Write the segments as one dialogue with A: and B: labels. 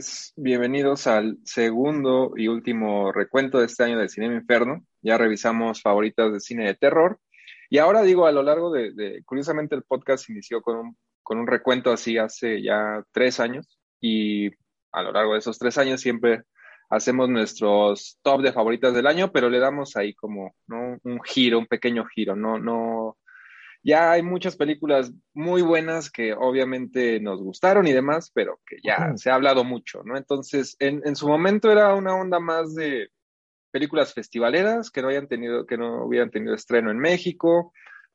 A: Pues bienvenidos al segundo y último recuento de este año del Cinema Inferno. Ya revisamos favoritas de cine de terror. Y ahora digo, a lo largo de, curiosamente el podcast inició con un, con un recuento así hace ya tres años. Y a lo largo de esos tres años siempre hacemos nuestros top de favoritas del año, pero le damos ahí como ¿no? un giro, un pequeño giro. No, no, ya hay muchas películas muy buenas que obviamente nos gustaron y demás, pero que ya se ha hablado mucho, ¿no? Entonces, en, en, su momento era una onda más de películas festivaleras que no hayan tenido, que no hubieran tenido estreno en México,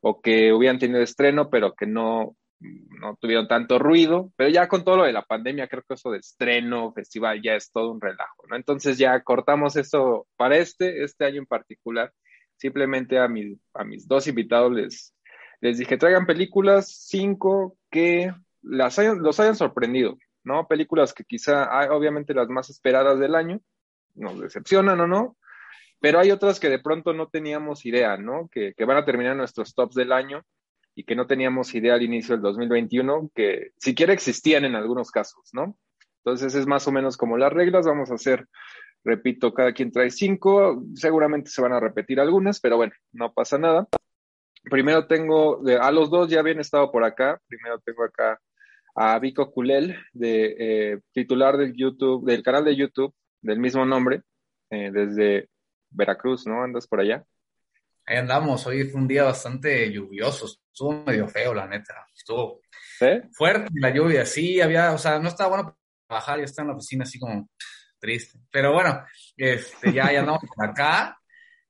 A: o que hubieran tenido estreno, pero que no, no tuvieron tanto ruido. Pero ya con todo lo de la pandemia, creo que eso de estreno, festival, ya es todo un relajo, ¿no? Entonces ya cortamos eso para este, este año en particular. Simplemente a, mis a mis dos invitados les, les dije, traigan películas, cinco que las hayan, los hayan sorprendido, ¿no? Películas que quizá hay, obviamente las más esperadas del año, nos decepcionan o no, pero hay otras que de pronto no teníamos idea, ¿no? Que, que van a terminar nuestros tops del año y que no teníamos idea al inicio del 2021, que siquiera existían en algunos casos, ¿no? Entonces es más o menos como las reglas, vamos a hacer, repito, cada quien trae cinco, seguramente se van a repetir algunas, pero bueno, no pasa nada primero tengo, a los dos ya habían estado por acá. Primero tengo acá a Vico Culel, de, eh, titular del YouTube, del canal de YouTube del mismo nombre, eh, desde Veracruz, ¿no? Andas por allá.
B: Ahí andamos, hoy fue un día bastante lluvioso, estuvo medio feo, la neta. Estuvo fuerte la lluvia, sí, había, o sea, no estaba bueno bajar, ya está en la oficina así como triste. Pero bueno, este, ya, ya andamos por acá.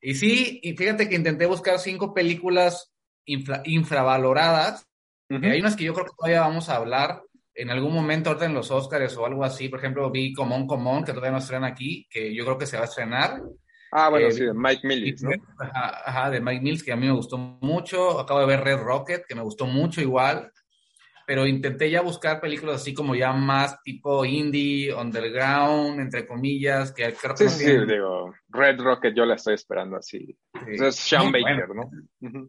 B: Y sí, y fíjate que intenté buscar cinco películas infravaloradas. Hay unas que yo creo que todavía vamos a hablar en algún momento ahorita en los Oscars o algo así. Por ejemplo, vi Comón Comón, que todavía no estrenan aquí, que yo creo que se va a estrenar.
A: Ah, bueno, eh, sí, de Mike Mills, ¿no?
B: ajá, de Mike Mills, que a mí me gustó mucho. Acabo de ver Red Rocket, que me gustó mucho igual pero intenté ya buscar películas así como ya más tipo indie, underground, entre comillas, que creo
A: que... Sí, sí, digo, Red Rocket yo la estoy esperando así. es Sean Baker, ¿no?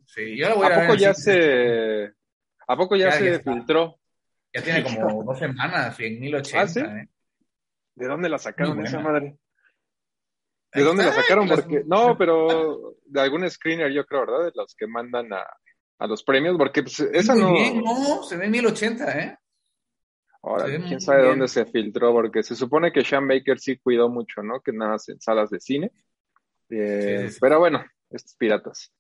B: Sí, yo la voy
A: a, ¿A poco ya se... ¿A poco ya, se filtró?
B: Ya tiene como dos semanas, en 1080, ¿Ah, sí? ¿eh?
A: ¿De dónde la sacaron esa madre? ¿De dónde la sacaron? Porque, no, pero de algún screener yo creo, ¿verdad? De los que mandan a, a los premios, porque pues, esa no.
B: Bien, no, se ve 1080, ¿eh?
A: Ahora, quién sabe dónde se filtró, porque se supone que Sean Baker sí cuidó mucho, ¿no? Que nada en salas de cine. Eh, pero bueno, estos piratas.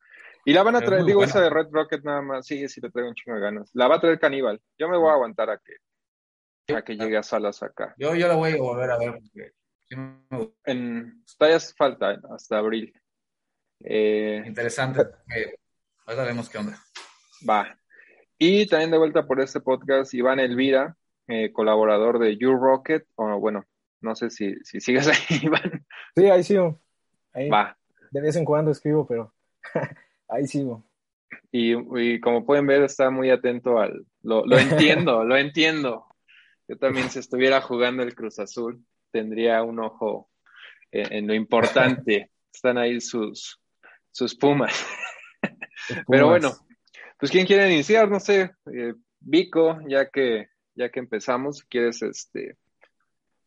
A: Y la van a traer, digo, esa de Red Rocket nada más, sí, sí le traigo un chingo de ganas. La va a traer Caníbal. Yo me voy a aguantar a que, a que llegue a salas acá.
B: Yo, yo la voy a volver a ver porque
A: en, todavía falta hasta abril.
B: Eh, Interesante. Eh, ahora vemos qué onda.
A: Va. Y también de vuelta por este podcast, Iván Elvira, eh, colaborador de You Rocket, o bueno, no sé si, si sigues ahí, Iván.
C: Sí, ahí sigo. Ahí
A: Va.
C: De vez en cuando escribo, pero ahí sigo.
A: Y, como pueden ver, está muy atento al... Lo, entiendo, lo entiendo. Yo también si estuviera jugando el Cruz Azul, tendría un ojo en, lo importante. Están ahí sus, sus pumas. Pero bueno, pues ¿quién quiere iniciar? No sé, eh, Vico, ya que, ya que empezamos, quieres, este,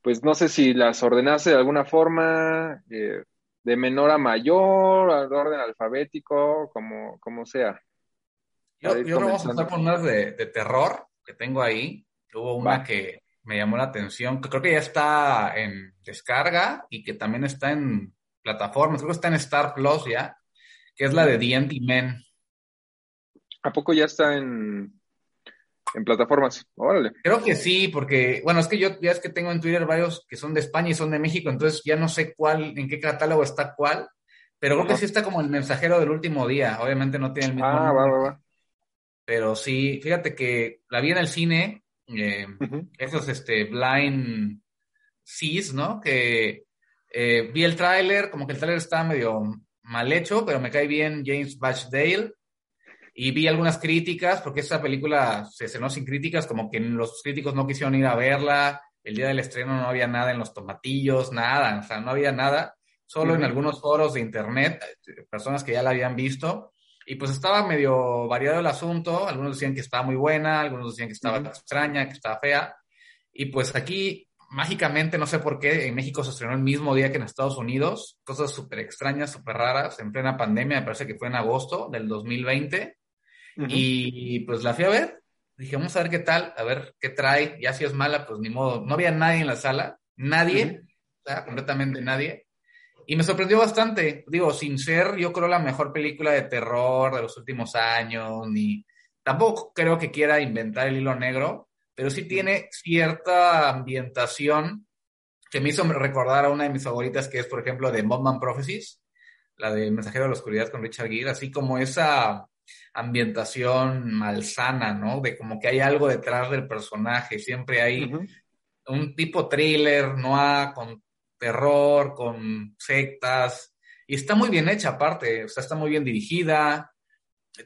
A: pues no sé si las ordenaste de alguna forma, eh, de menor a mayor, al orden alfabético, como, como sea.
B: Yo, yo vamos a empezar con unas de, terror que tengo ahí. Hubo una que me llamó la atención, que creo que ya está en descarga y que también está en plataformas, creo que está en Star Plus ya, que es la de The Men.
A: ¿A poco ya está en, en plataformas? Órale.
B: Creo que sí, porque, bueno, es que yo ya es que tengo en Twitter varios que son de España y son de México, entonces ya no sé cuál, en qué catálogo está cuál, pero creo que sí está como el mensajero del último día. Obviamente no tiene el mismo.
A: Ah, va, va, va.
B: Pero sí, fíjate que la vi en el cine, eh, esos este, Blind Seas, ¿no? Que eh, vi el tráiler, como que el tráiler estaba medio mal hecho, pero me cae bien James Batchdale. Y vi algunas críticas, porque esta película se estrenó sin críticas, como que los críticos no quisieron ir a verla. El día del estreno no había nada en los tomatillos, nada, o sea, no había nada. Solo en algunos foros de internet, personas que ya la habían visto. Y pues estaba medio variado el asunto. Algunos decían que estaba muy buena, algunos decían que estaba extraña, que estaba fea. Y pues aquí mágicamente, no sé por qué, en México se estrenó el mismo día que en Estados Unidos, cosas súper extrañas, súper raras, en plena pandemia, me parece que fue en agosto del 2020, y pues la fui a ver, dije, vamos a ver qué tal, a ver qué trae, ya si es mala, pues ni modo, no había nadie en la sala, nadie, o sea, completamente nadie, y me sorprendió bastante, digo, sin ser, yo creo, la mejor película de terror de los últimos años, ni tampoco creo que quiera inventar el hilo negro, pero sí tiene cierta ambientación que me hizo recordar a una de mis favoritas, que es, por ejemplo, de Mothman Prophecies, la de Mensajero de la Oscuridad con Richard Gere, así como esa ambientación malsana, ¿no? De como que hay algo detrás del personaje, siempre hay un tipo thriller, no con terror, con sectas, y está muy bien hecha aparte, o sea, está muy bien dirigida,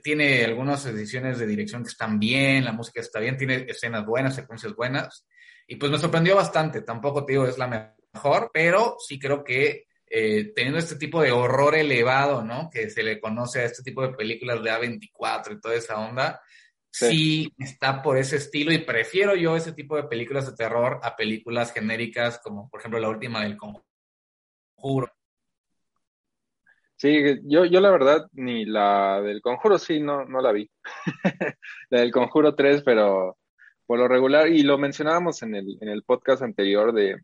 B: tiene algunas ediciones de dirección que están bien, la música está bien, tiene escenas buenas, secuencias buenas, y pues me sorprendió bastante, tampoco te digo es la mejor, pero sí creo que eh, teniendo este tipo de horror elevado, ¿no? Que se le conoce a este tipo de películas de A24 y toda esa onda, sí. está por ese estilo y prefiero yo ese tipo de películas de terror a películas genéricas como por ejemplo la última del Conjuro.
A: Sí, yo, yo la verdad ni la del Conjuro sí, no, no la vi. la del Conjuro 3, pero por lo regular, y lo mencionábamos en el, en el podcast anterior de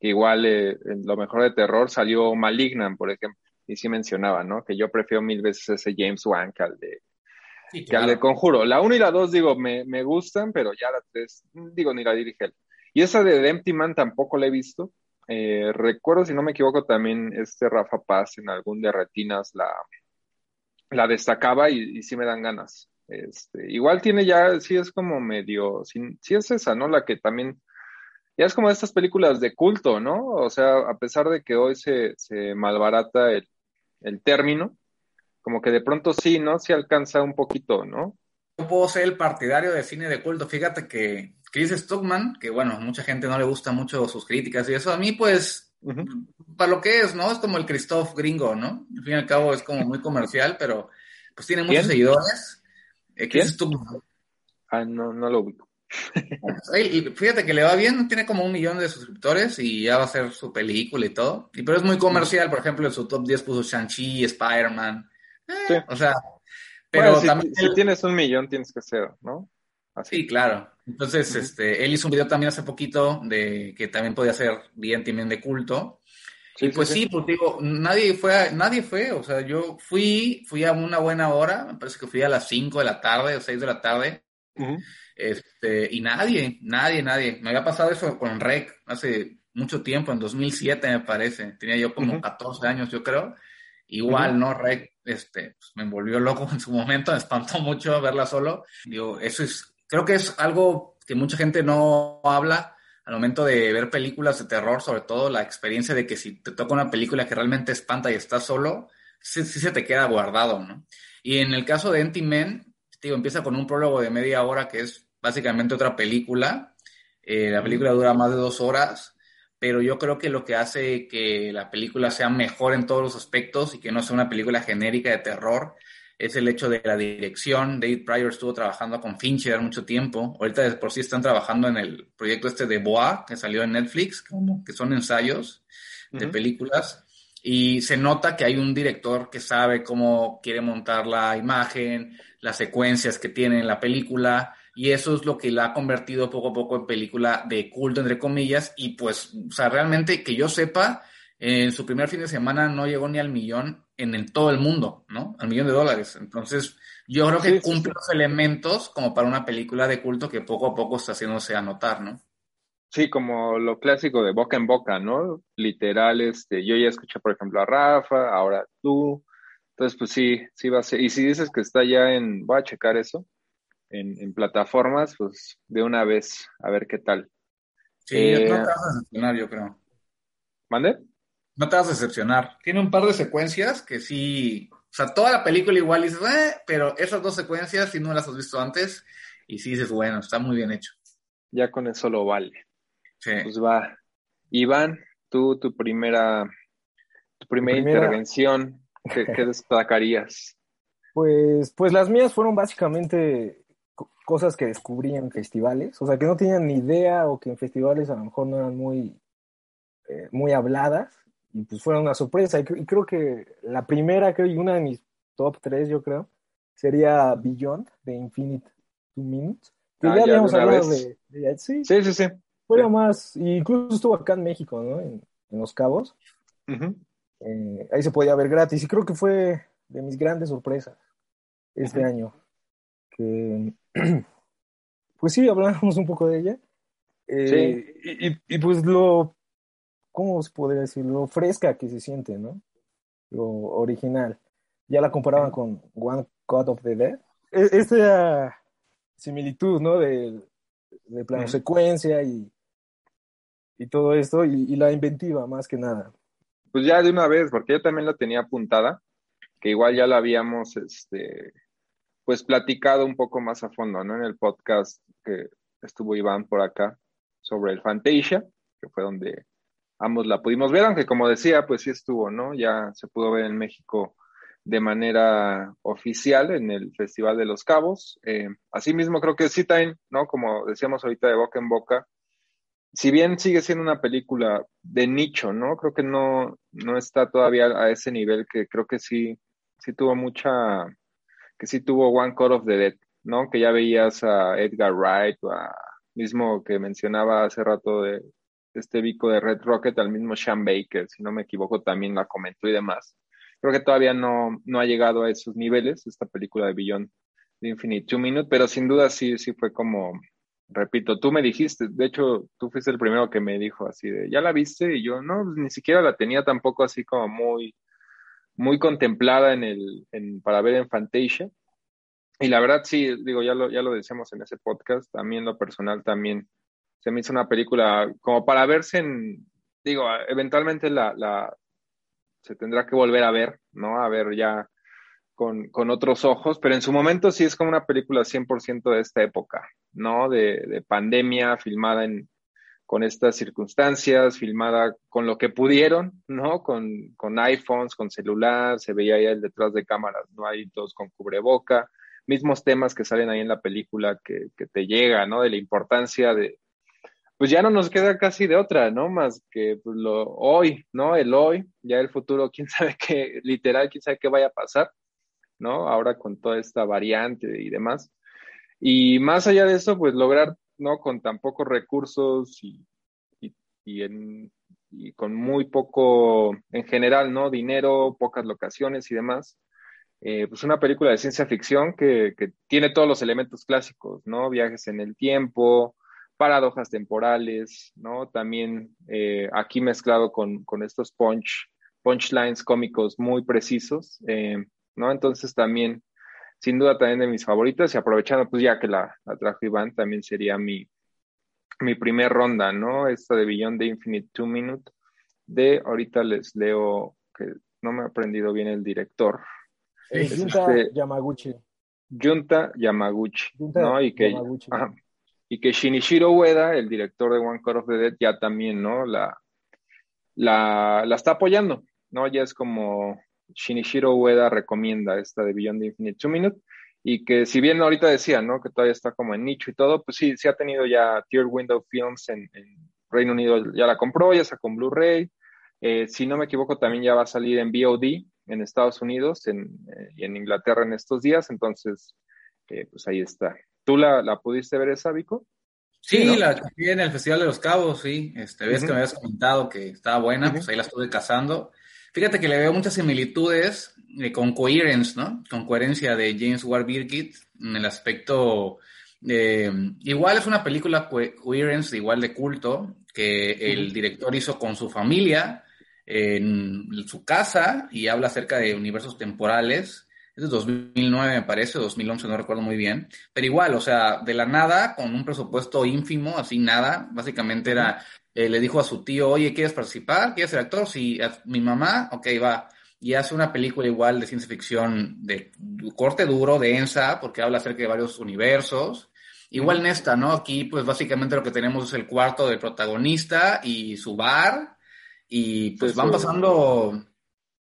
A: que igual eh, en lo mejor de terror salió Malignant, por ejemplo, y sí mencionaba, ¿no? Que yo prefiero mil veces ese James Wan que al de que al de Conjuro. La 1 y la 2, digo, me, me, gustan, pero ya la 3, digo, ni la dirige él. Y esa de The Empty Man tampoco la he visto. Eh, recuerdo, si no me equivoco, también este Rafa Paz en algún de retinas la, la destacaba y, y sí me dan ganas. Este, igual tiene ya, sí es como medio, sí, sí, es esa, ¿no? La que también, ya es como estas películas de culto, ¿no? O sea, a pesar de que hoy se, se malbarata el, el término, como que de pronto sí, ¿no? Se alcanza un poquito, ¿no?
B: Yo puedo ser el partidario de cine de culto. Fíjate que Chris Stockman, que bueno, mucha gente no le gusta mucho sus críticas y eso, a mí pues, para lo que es, ¿no? Es como el Christoph gringo, ¿no? Al fin y al cabo es como muy comercial, pero pues tiene muchos seguidores.
A: Eh, Chris Stockman. Ah, no, no lo ubico.
B: fíjate que le va bien, tiene como un millón de suscriptores y ya va a ser su película y todo. Y pero es muy comercial, por ejemplo, en su top 10 puso Shang-Chi, Spider-Man, o sea,
A: pero también si, tienes un millón tienes que ser, ¿no?
B: Sí, claro. Entonces, este, él hizo un video también hace poquito de que también podía ser bien también de culto. y pues sí, pues digo, nadie fue, nadie fue, o sea, yo fui, fui a una buena hora, me parece que fui a las 5 de la tarde o 6 de la tarde, este, y nadie, nadie, nadie. Me había pasado eso con Rec hace mucho tiempo, en 2007 me parece, tenía yo como 14 años, yo creo, igual, ¿no? Rec este, pues, me volvió loco en su momento, me espantó mucho verla solo. Digo, eso es, creo que es algo que mucha gente no habla al momento de ver películas de terror, sobre todo la experiencia de que si te toca una película que realmente espanta y estás solo, sí, se te queda guardado, ¿no? Y en el caso de Empty Men, digo, empieza con un prólogo de media hora que es básicamente otra película. Eh, la película dura más de dos horas pero yo creo que lo que hace que la película sea mejor en todos los aspectos y que no sea una película genérica de terror es el hecho de la dirección. David Pryor estuvo trabajando con Fincher mucho tiempo. Ahorita de por sí están trabajando en el proyecto este de Boa, que salió en Netflix, como que son ensayos de películas. Y se nota que hay un director que sabe cómo quiere montar la imagen, las secuencias que tiene en la película, y eso es lo que la ha convertido poco a poco en película de culto, entre comillas, y pues, o sea, realmente que yo sepa, en su primer fin de semana no llegó ni al millón en, todo el mundo, ¿no? Al millón de dólares. Entonces, yo creo que cumple los elementos como para una película de culto que poco a poco está haciéndose a notar, ¿no?
A: Sí, como lo clásico de boca en boca, ¿no? Literal, este, yo ya escuché, por ejemplo, a Rafa, ahora tú. Entonces, pues sí, sí va a ser. Y si dices que está ya en, voy a checar eso, en, plataformas, pues de una vez, a ver qué tal.
B: Sí, no te vas a decepcionar, yo creo.
A: ¿Mande?
B: No te vas a decepcionar. Tiene un par de secuencias que sí, o sea, toda la película igual dices, eh", pero esas dos secuencias, si no las has visto antes, y sí dices, bueno, está muy bien hecho.
A: Ya con eso lo vale. Sí. Pues va. Iván, tú, tu primera, tu primera, intervención, ¿qué, ¿qué, destacarías?
C: Pues, pues las mías fueron básicamente cosas que descubrí en festivales, o sea, que no tenían ni idea o que en festivales a lo mejor no eran muy, eh, muy habladas y pues fueron una sorpresa. Y, creo que la primera, creo, y una de mis top tres, yo creo, sería Beyond de Infinite Two Minutes. Que ah, ya, habíamos hablado de,
A: sí, sí, sí, sí.
C: Fue más, incluso estuvo acá en México, ¿no? En, Los Cabos. Eh, ahí se podía ver gratis y creo que fue de mis grandes sorpresas este año. Que, pues sí, hablamos un poco de ella. Eh, y, y, pues lo, ¿cómo se podría decir? Lo fresca que se siente, ¿no? Lo original. Ya la comparaban con One Cut of the Dead. E, esta similitud, ¿no? De, de plano secuencia y, y todo esto, y, la inventiva más que nada.
A: Pues ya de una vez, porque yo también la tenía apuntada, que igual ya la habíamos, este, pues platicado un poco más a fondo, ¿no? En el podcast que estuvo Iván por acá sobre el Fantasia, que fue donde ambos la pudimos ver, aunque como decía, pues sí estuvo, ¿no? Ya se pudo ver en México de manera oficial en el Festival de los Cabos. Eh, asimismo, creo que sí ¿no? Como decíamos ahorita de boca en boca, si bien sigue siendo una película de nicho, ¿no? Creo que no, no está todavía a ese nivel que creo que sí, sí tuvo mucha, que sí tuvo One Cut of the Dead, ¿no? Que ya veías a Edgar Wright o a mismo que mencionaba hace rato de este bico de Red Rocket, al mismo Sean Baker, si no me equivoco, también la comentó y demás. Creo que todavía no, no ha llegado a esos niveles, esta película de Beyond de Infinite Two Minutes, pero sin duda sí, sí fue como, repito, tú me dijiste, de hecho, tú fuiste el primero que me dijo así de, ¿ya la viste? Y yo, no, ni siquiera la tenía tampoco así como muy, muy contemplada en el, en, para ver en Fantasia. Y la verdad sí, digo, ya lo, ya lo decíamos en ese podcast, también lo personal también se me hizo una película como para verse en, digo, eventualmente la, la se tendrá que volver a ver, ¿no? A ver ya con, con otros ojos, pero en su momento sí es como una película 100% de esta época, ¿no? De, de pandemia, filmada en, con estas circunstancias, filmada con lo que pudieron, ¿no? Con, con iPhones, con celular, se veía ahí el detrás de cámaras, ¿no? Ahí todos con cubreboca, mismos temas que salen ahí en la película que, que te llega, ¿no? De la importancia de, pues ya no nos queda casi de otra, ¿no? Más que pues, lo hoy, ¿no? El hoy, ya el futuro, quién sabe qué, literal, quién sabe qué vaya a pasar, ¿no? Ahora con toda esta variante y demás. Y más allá de eso, pues lograr, ¿no? Con tan pocos recursos y, y, en, y con muy poco, en general, ¿no? Dinero, pocas locaciones y demás. Eh, pues una película de ciencia ficción que, que tiene todos los elementos clásicos, ¿no? Viajes en el tiempo, paradojas temporales, ¿no? También eh, aquí mezclado con, con, estos punch, punchlines cómicos muy precisos, eh, ¿no? Entonces también, sin duda también de mis favoritas y aprovechando pues ya que la, la trajo Iván, también sería mi, mi primer ronda, ¿no? Esta de Beyond the Infinite Two Minute, de ahorita les leo que no me ha aprendido bien el director.
C: Junta este, Yamaguchi.
A: Junta Yamaguchi, ¿no? Y que, y que Shinichiro Ueda, el director de One Cut of the Dead, ya también, ¿no? La, la, la está apoyando, ¿no? Ya es como Shinichiro Ueda recomienda esta de Beyond the Infinite Two Minute, y que si bien ahorita decía, ¿no? Que todavía está como en nicho y todo, pues sí, sí ha tenido ya Tier Window Films en, Reino Unido, ya la compró, ya sacó con Blu-ray, eh, si no me equivoco, también ya va a salir en VOD en Estados Unidos en, eh, y en Inglaterra en estos días, entonces, eh, pues ahí está. ¿Tú la, la pudiste ver esa, Vico?
B: Sí, la vi en el Festival de los Cabos, sí. Este, ves que me habías comentado que estaba buena, pues ahí la estuve cazando. Fíjate que le veo muchas similitudes eh, con Coherence, ¿no? Con coherencia de James Ward Birkitt en el aspecto. Eh, igual es una película Coherence, igual de culto, que el director hizo con su familia en su casa y habla acerca de universos temporales es de 2009 me parece, 2011 no recuerdo muy bien, pero igual, o sea, de la nada, con un presupuesto ínfimo, así nada, básicamente era, eh, le dijo a su tío, oye, ¿quieres participar? ¿Quieres ser actor? Sí, mi mamá, ok, va. Y hace una película igual de ciencia ficción de corte duro, densa, porque habla acerca de varios universos. Igual en esta, ¿no? Aquí, pues básicamente lo que tenemos es el cuarto del protagonista y su bar. Y pues van pasando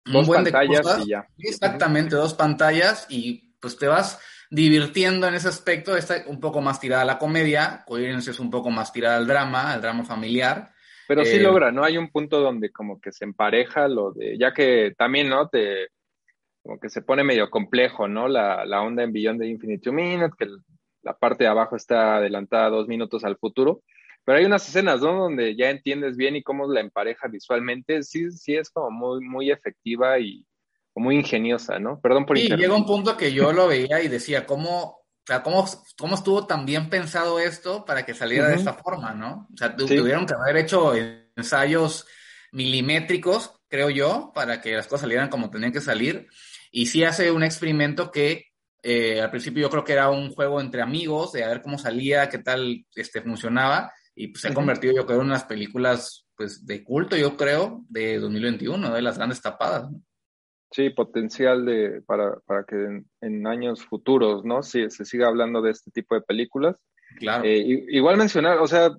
A: Dos pantallas y ya.
B: Exactamente, dos pantallas y pues te vas divirtiendo en ese aspecto. Está un poco más tirada a la comedia, Coherence es un poco más tirada al drama, al drama familiar.
A: Pero sí eh, logra, ¿no? Hay un punto donde como que se empareja lo de, ya que también, ¿no? Te, como que se pone medio complejo, ¿no? La, la onda en Billón de Infinite Minutes, que la parte de abajo está adelantada dos minutos al futuro. Pero hay unas escenas, ¿no? Donde ya entiendes bien y cómo la empareja visualmente. Sí, sí es como muy, muy efectiva y muy ingeniosa, ¿no? Perdón por
B: Sí, llega un punto que yo lo veía y decía, ¿cómo, o sea, cómo, cómo estuvo tan bien pensado esto para que saliera de esta forma, ¿no? O sea, tuvieron que haber hecho ensayos milimétricos, creo yo, para que las cosas salieran como tenían que salir. Y sí hace un experimento que eh, al principio yo creo que era un juego entre amigos, de a ver cómo salía, qué tal este, funcionaba y pues, se ha convertido, yo creo, en unas películas pues de culto, yo creo, de 2021, de las grandes tapadas.
A: Sí, potencial de, para, para que en, años futuros, ¿no? Sí, se siga hablando de este tipo de películas.
B: Claro.
A: Eh, igual mencionar, o sea,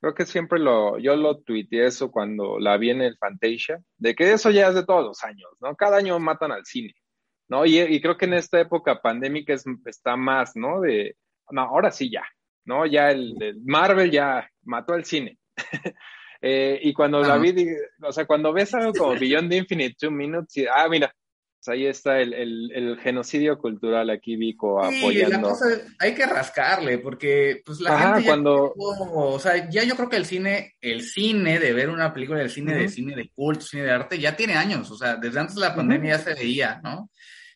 A: creo que siempre lo, yo lo tuiteé eso cuando la vi en el Fantasia, de que eso ya es de todos los años, ¿no? Cada año matan al cine, ¿no? Y, y creo que en esta época pandémica es, está más, ¿no? De, no, ahora sí ya, ¿no? Ya el, Marvel ya mató al cine. eh, y cuando la vi, o sea, cuando ves algo como Beyond the Infinite Two Minutes, y, ah, mira, pues ahí está el, el, el, genocidio cultural aquí, Vico, apoyando. Cosa
B: hay que rascarle, porque pues la gente ya cuando... o sea, ya yo creo que el cine, el cine de ver una película del cine, de cine de culto, cine de arte, ya tiene años, o sea, desde antes de la pandemia ya se veía, ¿no?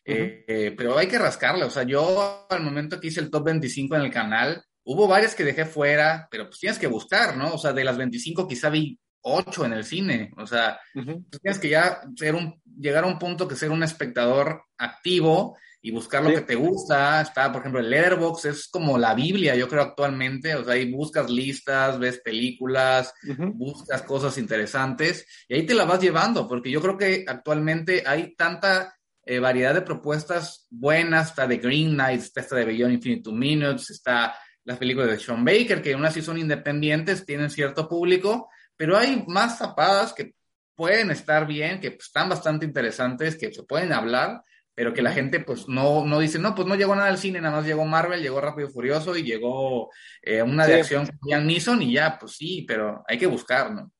B: eh, pero hay que rascarle, o sea, yo al momento que hice el top 25 en el canal, Hubo varias que dejé fuera, pero pues tienes que buscar, ¿no? O sea, de las 25 quizá vi 8 en el cine. O sea, tienes que ya ser un, llegar a un punto que ser un espectador activo y buscar lo que te gusta. Está, por ejemplo, el Letterbox es como la Biblia, yo creo, actualmente. O sea, ahí buscas listas, ves películas, buscas cosas interesantes y ahí te la vas llevando, porque yo creo que actualmente hay tanta eh, variedad de propuestas buenas. Está de Green Knight, está esta de Beyond Infinite Minutes, está las películas de Sean Baker, que aún así son independientes, tienen cierto público, pero hay más zapadas que pueden estar bien, que pues, están bastante interesantes, que se pueden hablar, pero que la gente pues no, no dice, no, pues no llegó nada al cine, nada más llegó Marvel, llegó Rápido y Furioso y llegó eh, una de acción con Ian Neeson y ya, pues sí, pero hay que buscar, ¿no?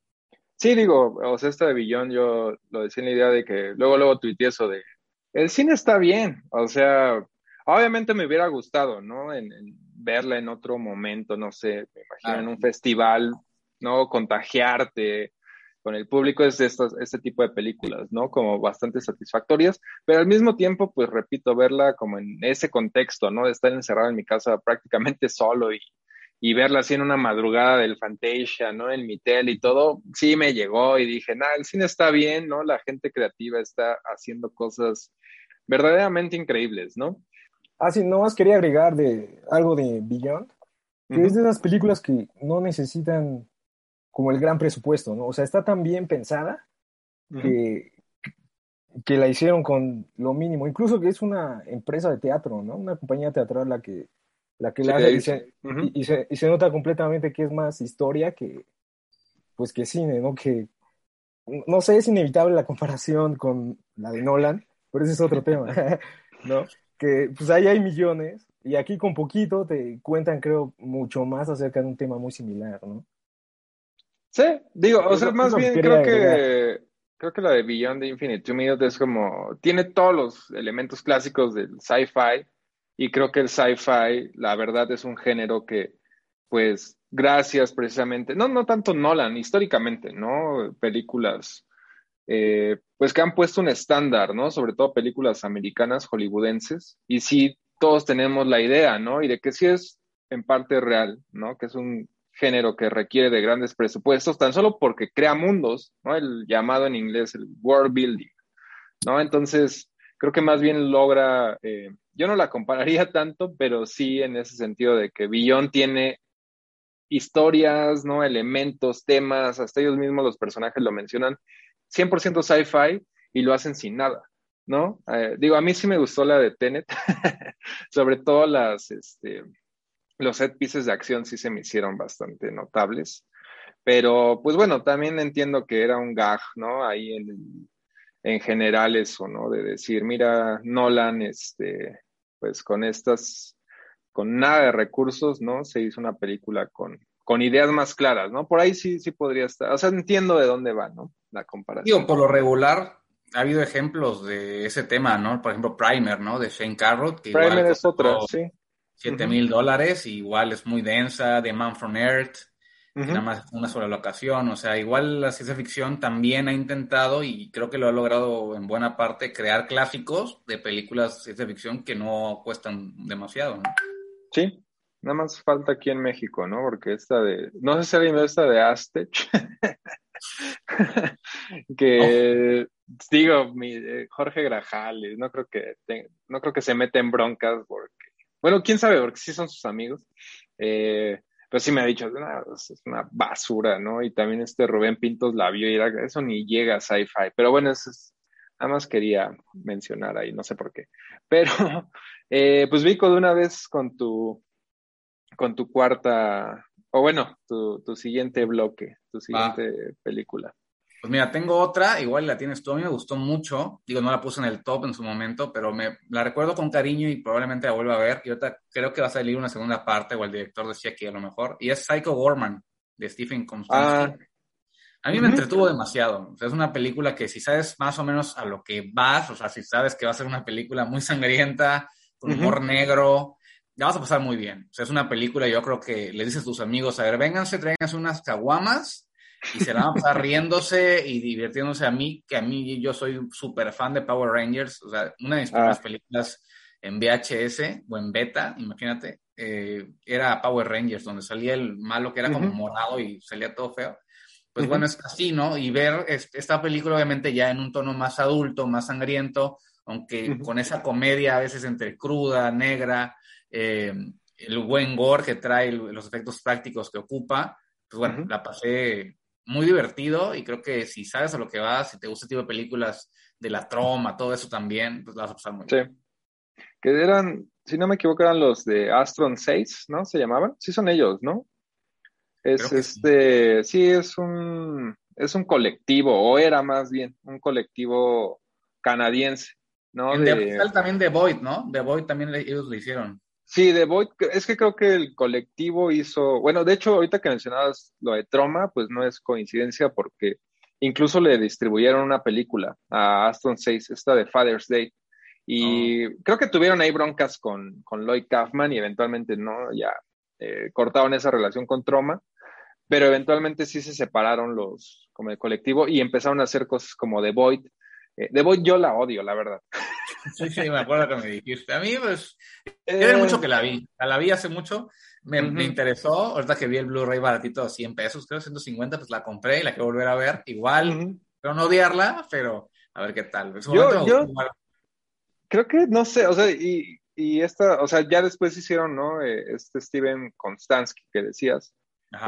A: Sí, digo, o sea, esta de Billón yo lo decía en la idea de que luego, luego tuiteé eso de, el cine está bien, o sea, obviamente me hubiera gustado, ¿no? en verla en otro momento, no sé, me imagino en un festival, ¿no? Contagiarte con el público es estos, este tipo de películas, ¿no? Como bastante satisfactorias, pero al mismo tiempo, pues repito, verla como en ese contexto, ¿no? De estar encerrado en mi casa prácticamente solo y, y verla así en una madrugada del Fantasia, ¿no? En mi tele y todo, sí me llegó y dije, nada, el cine está bien, ¿no? La gente creativa está haciendo cosas verdaderamente increíbles, ¿no?
C: Ah, sí, nomás quería agregar de algo de Beyond, que es de esas películas que no necesitan como el gran presupuesto, ¿no? O sea, está tan bien pensada que, que la hicieron con lo mínimo. Incluso que es una empresa de teatro, ¿no? Una compañía teatral la que la que la hace y se, y, se, y se nota completamente que es más historia que pues que cine, ¿no? Que no sé, es inevitable la comparación con la de Nolan, pero ese es otro tema, ¿no? Que pues ahí hay millones y aquí con poquito te cuentan, creo, mucho más acerca de un tema muy similar, ¿no?
A: Sí, digo, o sea, más bien creo que creo que la de Beyond the Infinite Two Minutes es como, tiene todos los elementos clásicos del sci-fi y creo que el sci-fi, la verdad, es un género que, pues, gracias precisamente, no, no tanto Nolan, históricamente, ¿no? Películas eh, pues que han puesto un estándar, ¿no? Sobre todo películas americanas, hollywoodenses, y sí, todos tenemos la idea, ¿no? Y de que sí es en parte real, ¿no? Que es un género que requiere de grandes presupuestos, tan solo porque crea mundos, ¿no? El llamado en inglés el world building, ¿no? Entonces, creo que más bien logra, eh, yo no la compararía tanto, pero sí en ese sentido de que Billón tiene historias, ¿no? Elementos, temas, hasta ellos mismos los personajes lo mencionan, 100% sci-fi y lo hacen sin nada, ¿no? Eh, digo, a mí sí me gustó la de Tenet, sobre todo las, este, los set pieces de acción sí se me hicieron bastante notables, pero pues bueno, también entiendo que era un gag, ¿no? Ahí en, en general eso, ¿no? De decir, mira, Nolan, este, pues con estas, con nada de recursos, ¿no? Se hizo una película con, con ideas más claras, ¿no? Por ahí sí, sí podría estar, o sea, entiendo de dónde va, ¿no? La comparación.
B: Digo, por lo regular, ha habido ejemplos de ese tema, ¿no? Por ejemplo, Primer, ¿no? De Shane Carrot.
A: Que Primer es otra, sí.
B: 7 mil dólares, igual es muy densa, The Man from Earth, nada más una sola locación, o sea, igual la ciencia ficción también ha intentado y creo que lo ha logrado en buena parte crear clásicos de películas de ciencia ficción que no cuestan demasiado, ¿no?
A: Sí, nada más falta aquí en México, ¿no? Porque esta de, no sé si alguien ve esta de Aztec, que digo, mi, eh, Jorge Grajales, no creo que no creo que se mete en broncas porque, bueno, quién sabe, porque sí son sus amigos. Eh, pero sí me ha dicho, es una basura, ¿no? Y también este Rubén Pintos la vio y era, eso ni llega a sci-fi. Pero bueno, eso es, nada más quería mencionar ahí, no sé por qué. Pero, eh, pues Vico, de una vez con tu, con tu cuarta, o bueno, tu, tu siguiente bloque, tu siguiente película.
B: Pues mira, tengo otra, igual la tienes tú, a mí me gustó mucho, digo, no la puse en el top en su momento, pero me la recuerdo con cariño y probablemente la vuelva a ver, y ahorita creo que va a salir una segunda parte, o el director decía que a lo mejor, y es Psycho Gorman, de Stephen Constantine. Ah. A mí me entretuvo demasiado, o sea, es una película que si sabes más o menos a lo que vas, o sea, si sabes que va a ser una película muy sangrienta, con humor negro, ya vas a pasar muy bien. O sea, es una película, yo creo que le dices a tus amigos, a ver, vénganse, tráiganse unas caguamas y se van a pasar riéndose y divirtiéndose a mí, que a mí yo soy súper fan de Power Rangers, o sea, una de mis primeras ah. películas en VHS o en beta, imagínate, eh, era Power Rangers, donde salía el malo que era como morado y salía todo feo. Pues bueno, es así, ¿no? Y ver esta película obviamente ya en un tono más adulto, más sangriento, aunque con esa comedia a veces entre cruda, negra, eh, el buen gore que trae, los efectos prácticos que ocupa, pues bueno, la pasé muy divertido y creo que si sabes a lo que vas, si te gusta el tipo de películas de la troma, todo eso también, pues la vas a pasar muy
A: sí. Que eran, si no me equivoco, eran los de Astron 6, ¿no? Se llamaban. Sí son ellos, ¿no? Es este, sí. es un, es un colectivo, o era más bien, un colectivo canadiense, ¿no?
B: de, también de Void, ¿no? De Void también ellos lo hicieron.
A: Sí, The Void, es que creo que el colectivo hizo, bueno, de hecho, ahorita que mencionabas lo de Troma, pues no es coincidencia porque incluso le distribuyeron una película a Aston 6, esta de Father's Day. Y oh. creo que tuvieron ahí broncas con, con Lloyd Kaufman y eventualmente no, ya eh, cortaron esa relación con Troma, pero eventualmente sí se separaron los, como el colectivo y empezaron a hacer cosas como The Void. Eh, Void yo la odio, la verdad.
B: Sí, sí, me acuerdo que me dijiste. A mí, pues, tiene mucho que la vi. La vi hace mucho, me, me interesó. Ahorita que vi el Blu-ray baratito, 100 pesos, creo, 150, pues la compré y la quiero volver a ver. Igual, pero no odiarla, pero a ver qué tal.
A: Yo, yo creo que, no sé, o sea, y, y esta, o sea, ya después hicieron, ¿no? Eh, este Steven Konstansky que decías.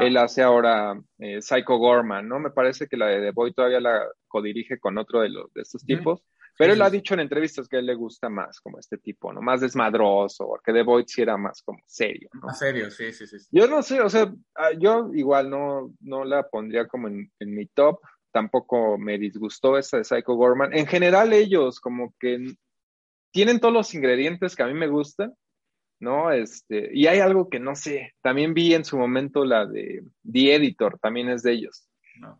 A: Él hace ahora eh, Psycho Gorman, ¿no? Me parece que la de The Boy todavía la codirige con otro de, los, de estos tipos. Pero él ha dicho en entrevistas que a él le gusta más como este tipo, ¿no? Más desmadroso, que The Void sí era más como serio, ¿no?
B: Más serio, sí, sí, sí.
A: Yo no sé, o sea, ah, yo igual no, no la pondría como en, mi top, tampoco me disgustó esa de Psycho Gorman. En general ellos como que tienen todos los ingredientes que a mí me gustan, ¿no? Este, y hay algo que no sé, también vi en su momento la de The Editor, también es de ellos,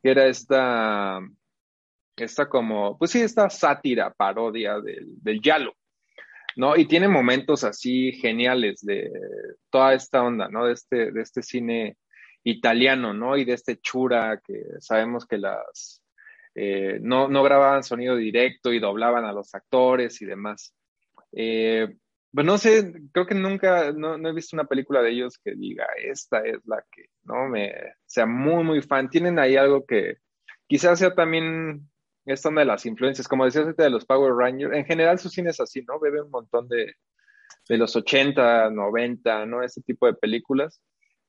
A: que era esta esta como, pues sí, esta sátira, parodia del, del Yalo, ¿no? Y tiene momentos así geniales de toda esta onda, ¿no? De este, de este cine italiano, ¿no? Y de este chura que sabemos que las, eh, no, no, grababan sonido directo y doblaban a los actores y demás. Eh, pues no sé, creo que nunca, no, no, he visto una película de ellos que diga, esta es la que, ¿no? Me sea muy, muy fan. Tienen ahí algo que quizás sea también esta una de las influencias, como decías de los Power Rangers, en general su cine es así, ¿no? Bebe un montón de, de los 80, 90, ¿no? Ese tipo de películas.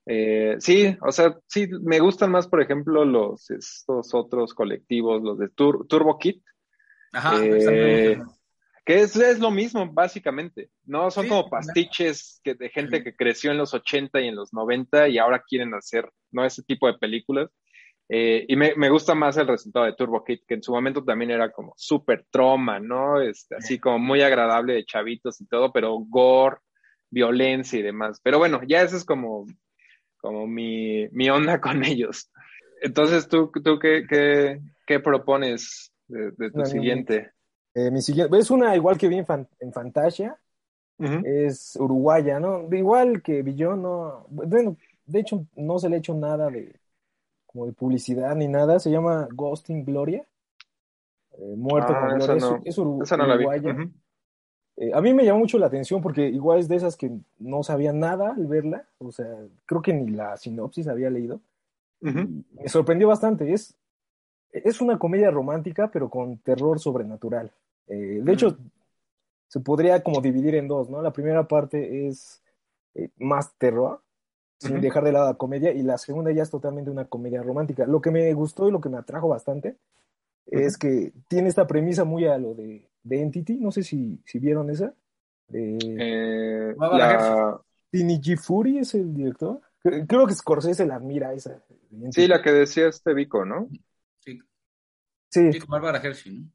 A: Eh, sí, o sea, sí, me gustan más, por ejemplo, los, estos otros colectivos, los de Turbo Kit. Ajá, eh, que es, es, lo mismo, básicamente, ¿no? Son como pastiches que, de gente que creció en los 80 y en los 90 y ahora quieren hacer, ¿no? Ese tipo de películas. Eh, y me, me, gusta más el resultado de Turbo Kid, que en su momento también era como súper troma, ¿no? Este, así como muy agradable de chavitos y todo, pero gore, violencia y demás. Pero bueno, ya eso es como, como mi, mi onda con ellos. Entonces, ¿tú, tú qué, qué, qué propones de, tu siguiente?
C: Eh, mi siguiente, es una igual que vi en, en Fantasia, es uruguaya, ¿no? Igual que Billón, no, bueno, de hecho no se le ha hecho nada de, como de publicidad ni nada, se llama Ghosting Gloria, eh, Muerto
A: ah,
C: con Gloria, es, uruguaya. Eh, a mí me llamó mucho la atención porque igual es de esas que no sabía nada al verla, o sea, creo que ni la sinopsis había leído. Me sorprendió bastante, es, es una comedia romántica pero con terror sobrenatural. Eh, de hecho, se podría como dividir en dos, ¿no? La primera parte es eh, más terror, sin dejar de lado la comedia, y la segunda ya es totalmente una comedia romántica. Lo que me gustó y lo que me atrajo bastante es que tiene esta premisa muy a lo de, de Entity, no sé si, si vieron esa.
A: Eh, la...
C: G. Fury es el director. Creo que Scorsese la mira esa.
A: Sí, la que decía este Vico, ¿no?
B: Sí. Sí. sí Bárbara Hershey, ¿no?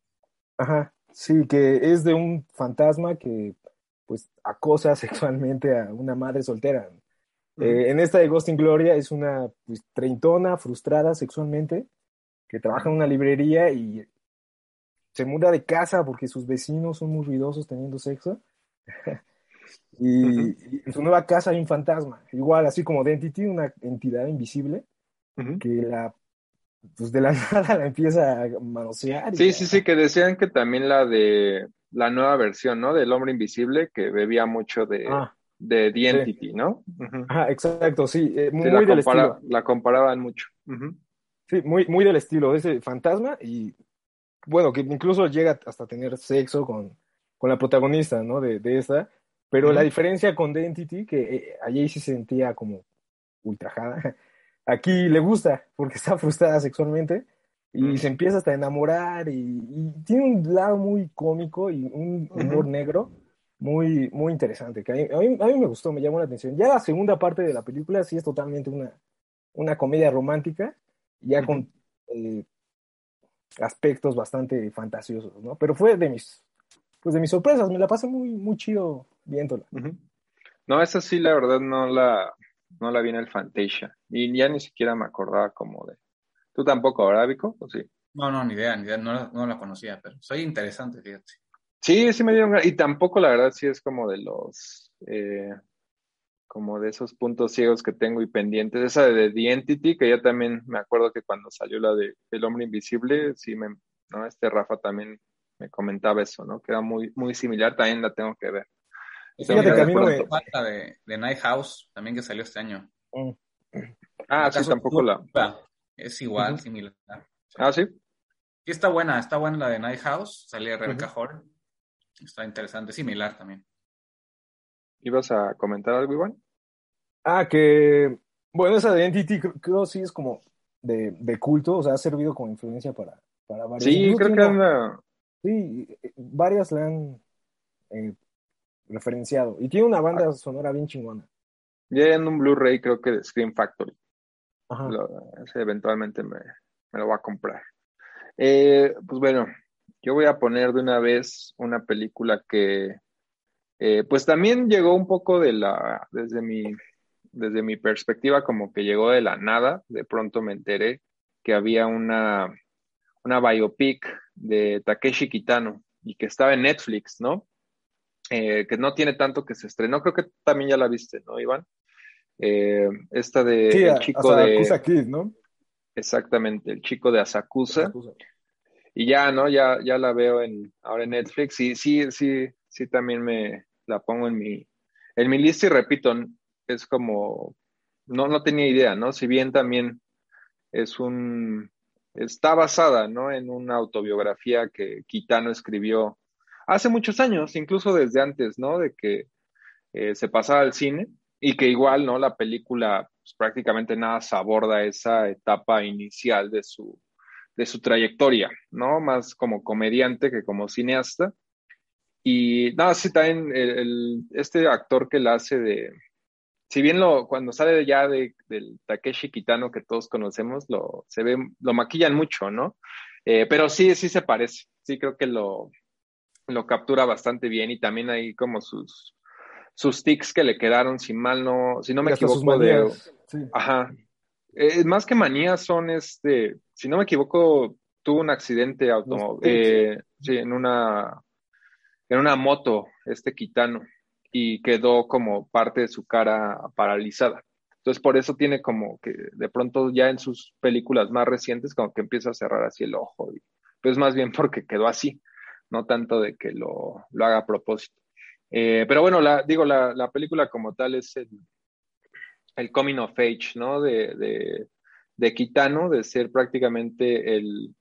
C: Ajá. Sí, que es de un fantasma que pues acosa sexualmente a una madre soltera. Eh, en esta de Ghost in Gloria es una pues, treintona frustrada sexualmente que trabaja en una librería y se muda de casa porque sus vecinos son muy ruidosos teniendo sexo. y, en su nueva casa hay un fantasma, igual así como Identity, una entidad invisible que la pues de la nada la empieza a manosear.
A: Sí, sí, sí, que decían que también la de la nueva versión, ¿no? Del hombre invisible, que bebía mucho de, ah, de The Entity, ¿no?
C: Ajá, exacto, sí, eh, muy, del estilo.
A: La comparaban mucho.
C: Sí, muy, muy del estilo, ese fantasma y, bueno, que incluso llega hasta tener sexo con, con la protagonista, ¿no? De, de esta, pero la diferencia con The Entity, que eh, allí sí se sentía como ultrajada, aquí le gusta porque está frustrada sexualmente y se empieza hasta a enamorar y, tiene un lado muy cómico y un humor negro muy, muy interesante, que a mí, a, mí, me gustó, me llamó la atención. Ya la segunda parte de la película sí es totalmente una, una comedia romántica, ya con eh, aspectos bastante fantasiosos, ¿no? Pero fue de mis, pues de mis sorpresas, me la pasé muy, muy chido viéndola.
A: No, esa sí, la verdad, no la, no la vi en el Fantasia. Y ya ni siquiera me acordaba como de. ¿Tú tampoco, verdad, Vico? ¿O sí?
B: No, no, ni idea, ni idea. No, no la conocía, pero soy interesante, fíjate.
A: Sí, sí me dieron. Y tampoco, la verdad, sí es como de los. Eh, como de esos puntos ciegos que tengo y pendientes. Esa de The Entity, que ya también me acuerdo que cuando salió la de El Hombre Invisible, sí me. ¿no? Este Rafa también me comentaba eso, ¿no? Que era muy, muy similar, también la tengo que ver.
B: Fíjate que a mí no me... falta de, de, Night House, también que salió este año. Mm.
A: Ah, sí, tampoco la...
B: Es igual, similar.
A: Ah, sí.
B: Sí, está buena, está buena la de Night House, salía Rebecca uh Está interesante, similar también.
A: ¿Ibas a comentar algo, Iván?
C: Ah, que, bueno, esa de Entity creo, sí es como de, de, culto, o sea, ha servido como influencia para, para varias.
A: Sí, creo que anda...
C: Sí, eh, varias le han eh, referenciado. Y tiene una banda ah. sonora bien chingona.
A: Ya en un Blu-ray creo que de Scream Factory. Ajá. ese eventualmente me, lo va a comprar. Eh, pues bueno, yo voy a poner de una vez una película que eh, pues también llegó un poco de la, desde mi, desde mi perspectiva, como que llegó de la nada. De pronto me enteré que había una, una biopic de Takeshi Kitano y que estaba en Netflix, ¿no? Eh, que no tiene tanto que se estrenó, creo que también ya la viste, ¿no, Iván? Eh, esta de el chico de
C: ¿no?
A: Exactamente, el chico de Asakusa. Y ya, ¿no? Ya, ya la veo en, ahora en Netflix y sí, sí, sí también me la pongo en mi, en mi lista y repito, es como, no, no tenía idea, ¿no? Si bien también es un, está basada, ¿no? En una autobiografía que Kitano escribió hace muchos años, incluso desde antes, ¿no? De que eh, se pasaba al cine y que igual, ¿no? La película pues, prácticamente nada se aborda esa etapa inicial de su, de su trayectoria, ¿no? Más como comediante que como cineasta. Y nada, sí, también el, este actor que la hace de, si bien lo, cuando sale ya de, del Takeshi Kitano que todos conocemos, lo, se ve, lo maquillan mucho, ¿no? Eh, pero sí, sí se parece. Sí creo que lo, lo captura bastante bien y también hay como sus, sus tics que le quedaron, si mal no, si no me equivoco, de... Ajá. Eh, más que manías son este, si no me equivoco, tuvo un accidente automóvil, eh, sí, en una, en una moto, este Kitano, y quedó como parte de su cara paralizada. Entonces, por eso tiene como que de pronto ya en sus películas más recientes, como que empieza a cerrar así el ojo. Y, pues más bien porque quedó así, no tanto de que lo, lo haga a propósito. Eh, pero bueno, la, digo, la, la, película como tal es el, coming of age, ¿no? De, de, de Kitano, de ser prácticamente el,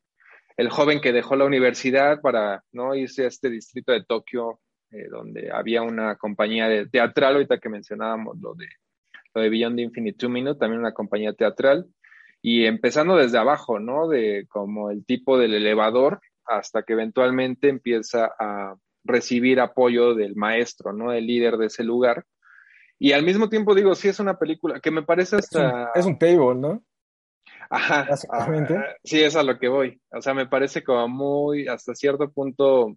A: el, joven que dejó la universidad para ¿no? irse a este distrito de Tokio, eh, donde había una compañía de teatral, ahorita que mencionábamos lo de, lo de Beyond Infinite Two Minutes, también una compañía teatral, y empezando desde abajo, ¿no? De como el tipo del elevador, hasta que eventualmente empieza a recibir apoyo del maestro, ¿no? El líder de ese lugar. Y al mismo tiempo digo, sí es una película que me parece hasta...
C: Es un, table, ¿no?
A: Ajá. Básicamente. sí, es a lo que voy. O sea, me parece como muy, hasta cierto punto,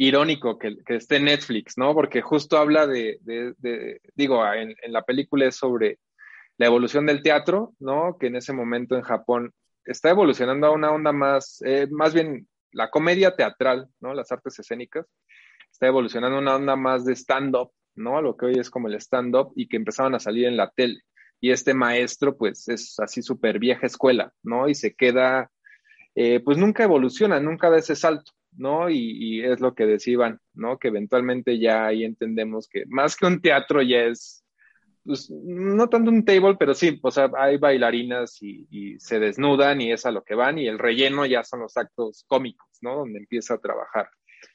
A: irónico que, que esté Netflix, ¿no? Porque justo habla de, de, digo, en, en, la película es sobre la evolución del teatro, ¿no? Que en ese momento en Japón está evolucionando a una onda más, eh, más bien la comedia teatral, ¿no? Las artes escénicas, está evolucionando una onda más de stand-up, ¿no? Lo que hoy es como el stand-up y que empezaban a salir en la tele. Y este maestro, pues, es así súper vieja escuela, ¿no? Y se queda, eh, pues nunca evoluciona, nunca da ese salto, ¿no? Y, y, es lo que decían, ¿no? Que eventualmente ya ahí entendemos que más que un teatro ya es pues, no tanto un table, pero sí, o sea, hay bailarinas y, se desnudan y es a lo que van y el relleno ya son los actos cómicos, ¿no? Donde empieza a trabajar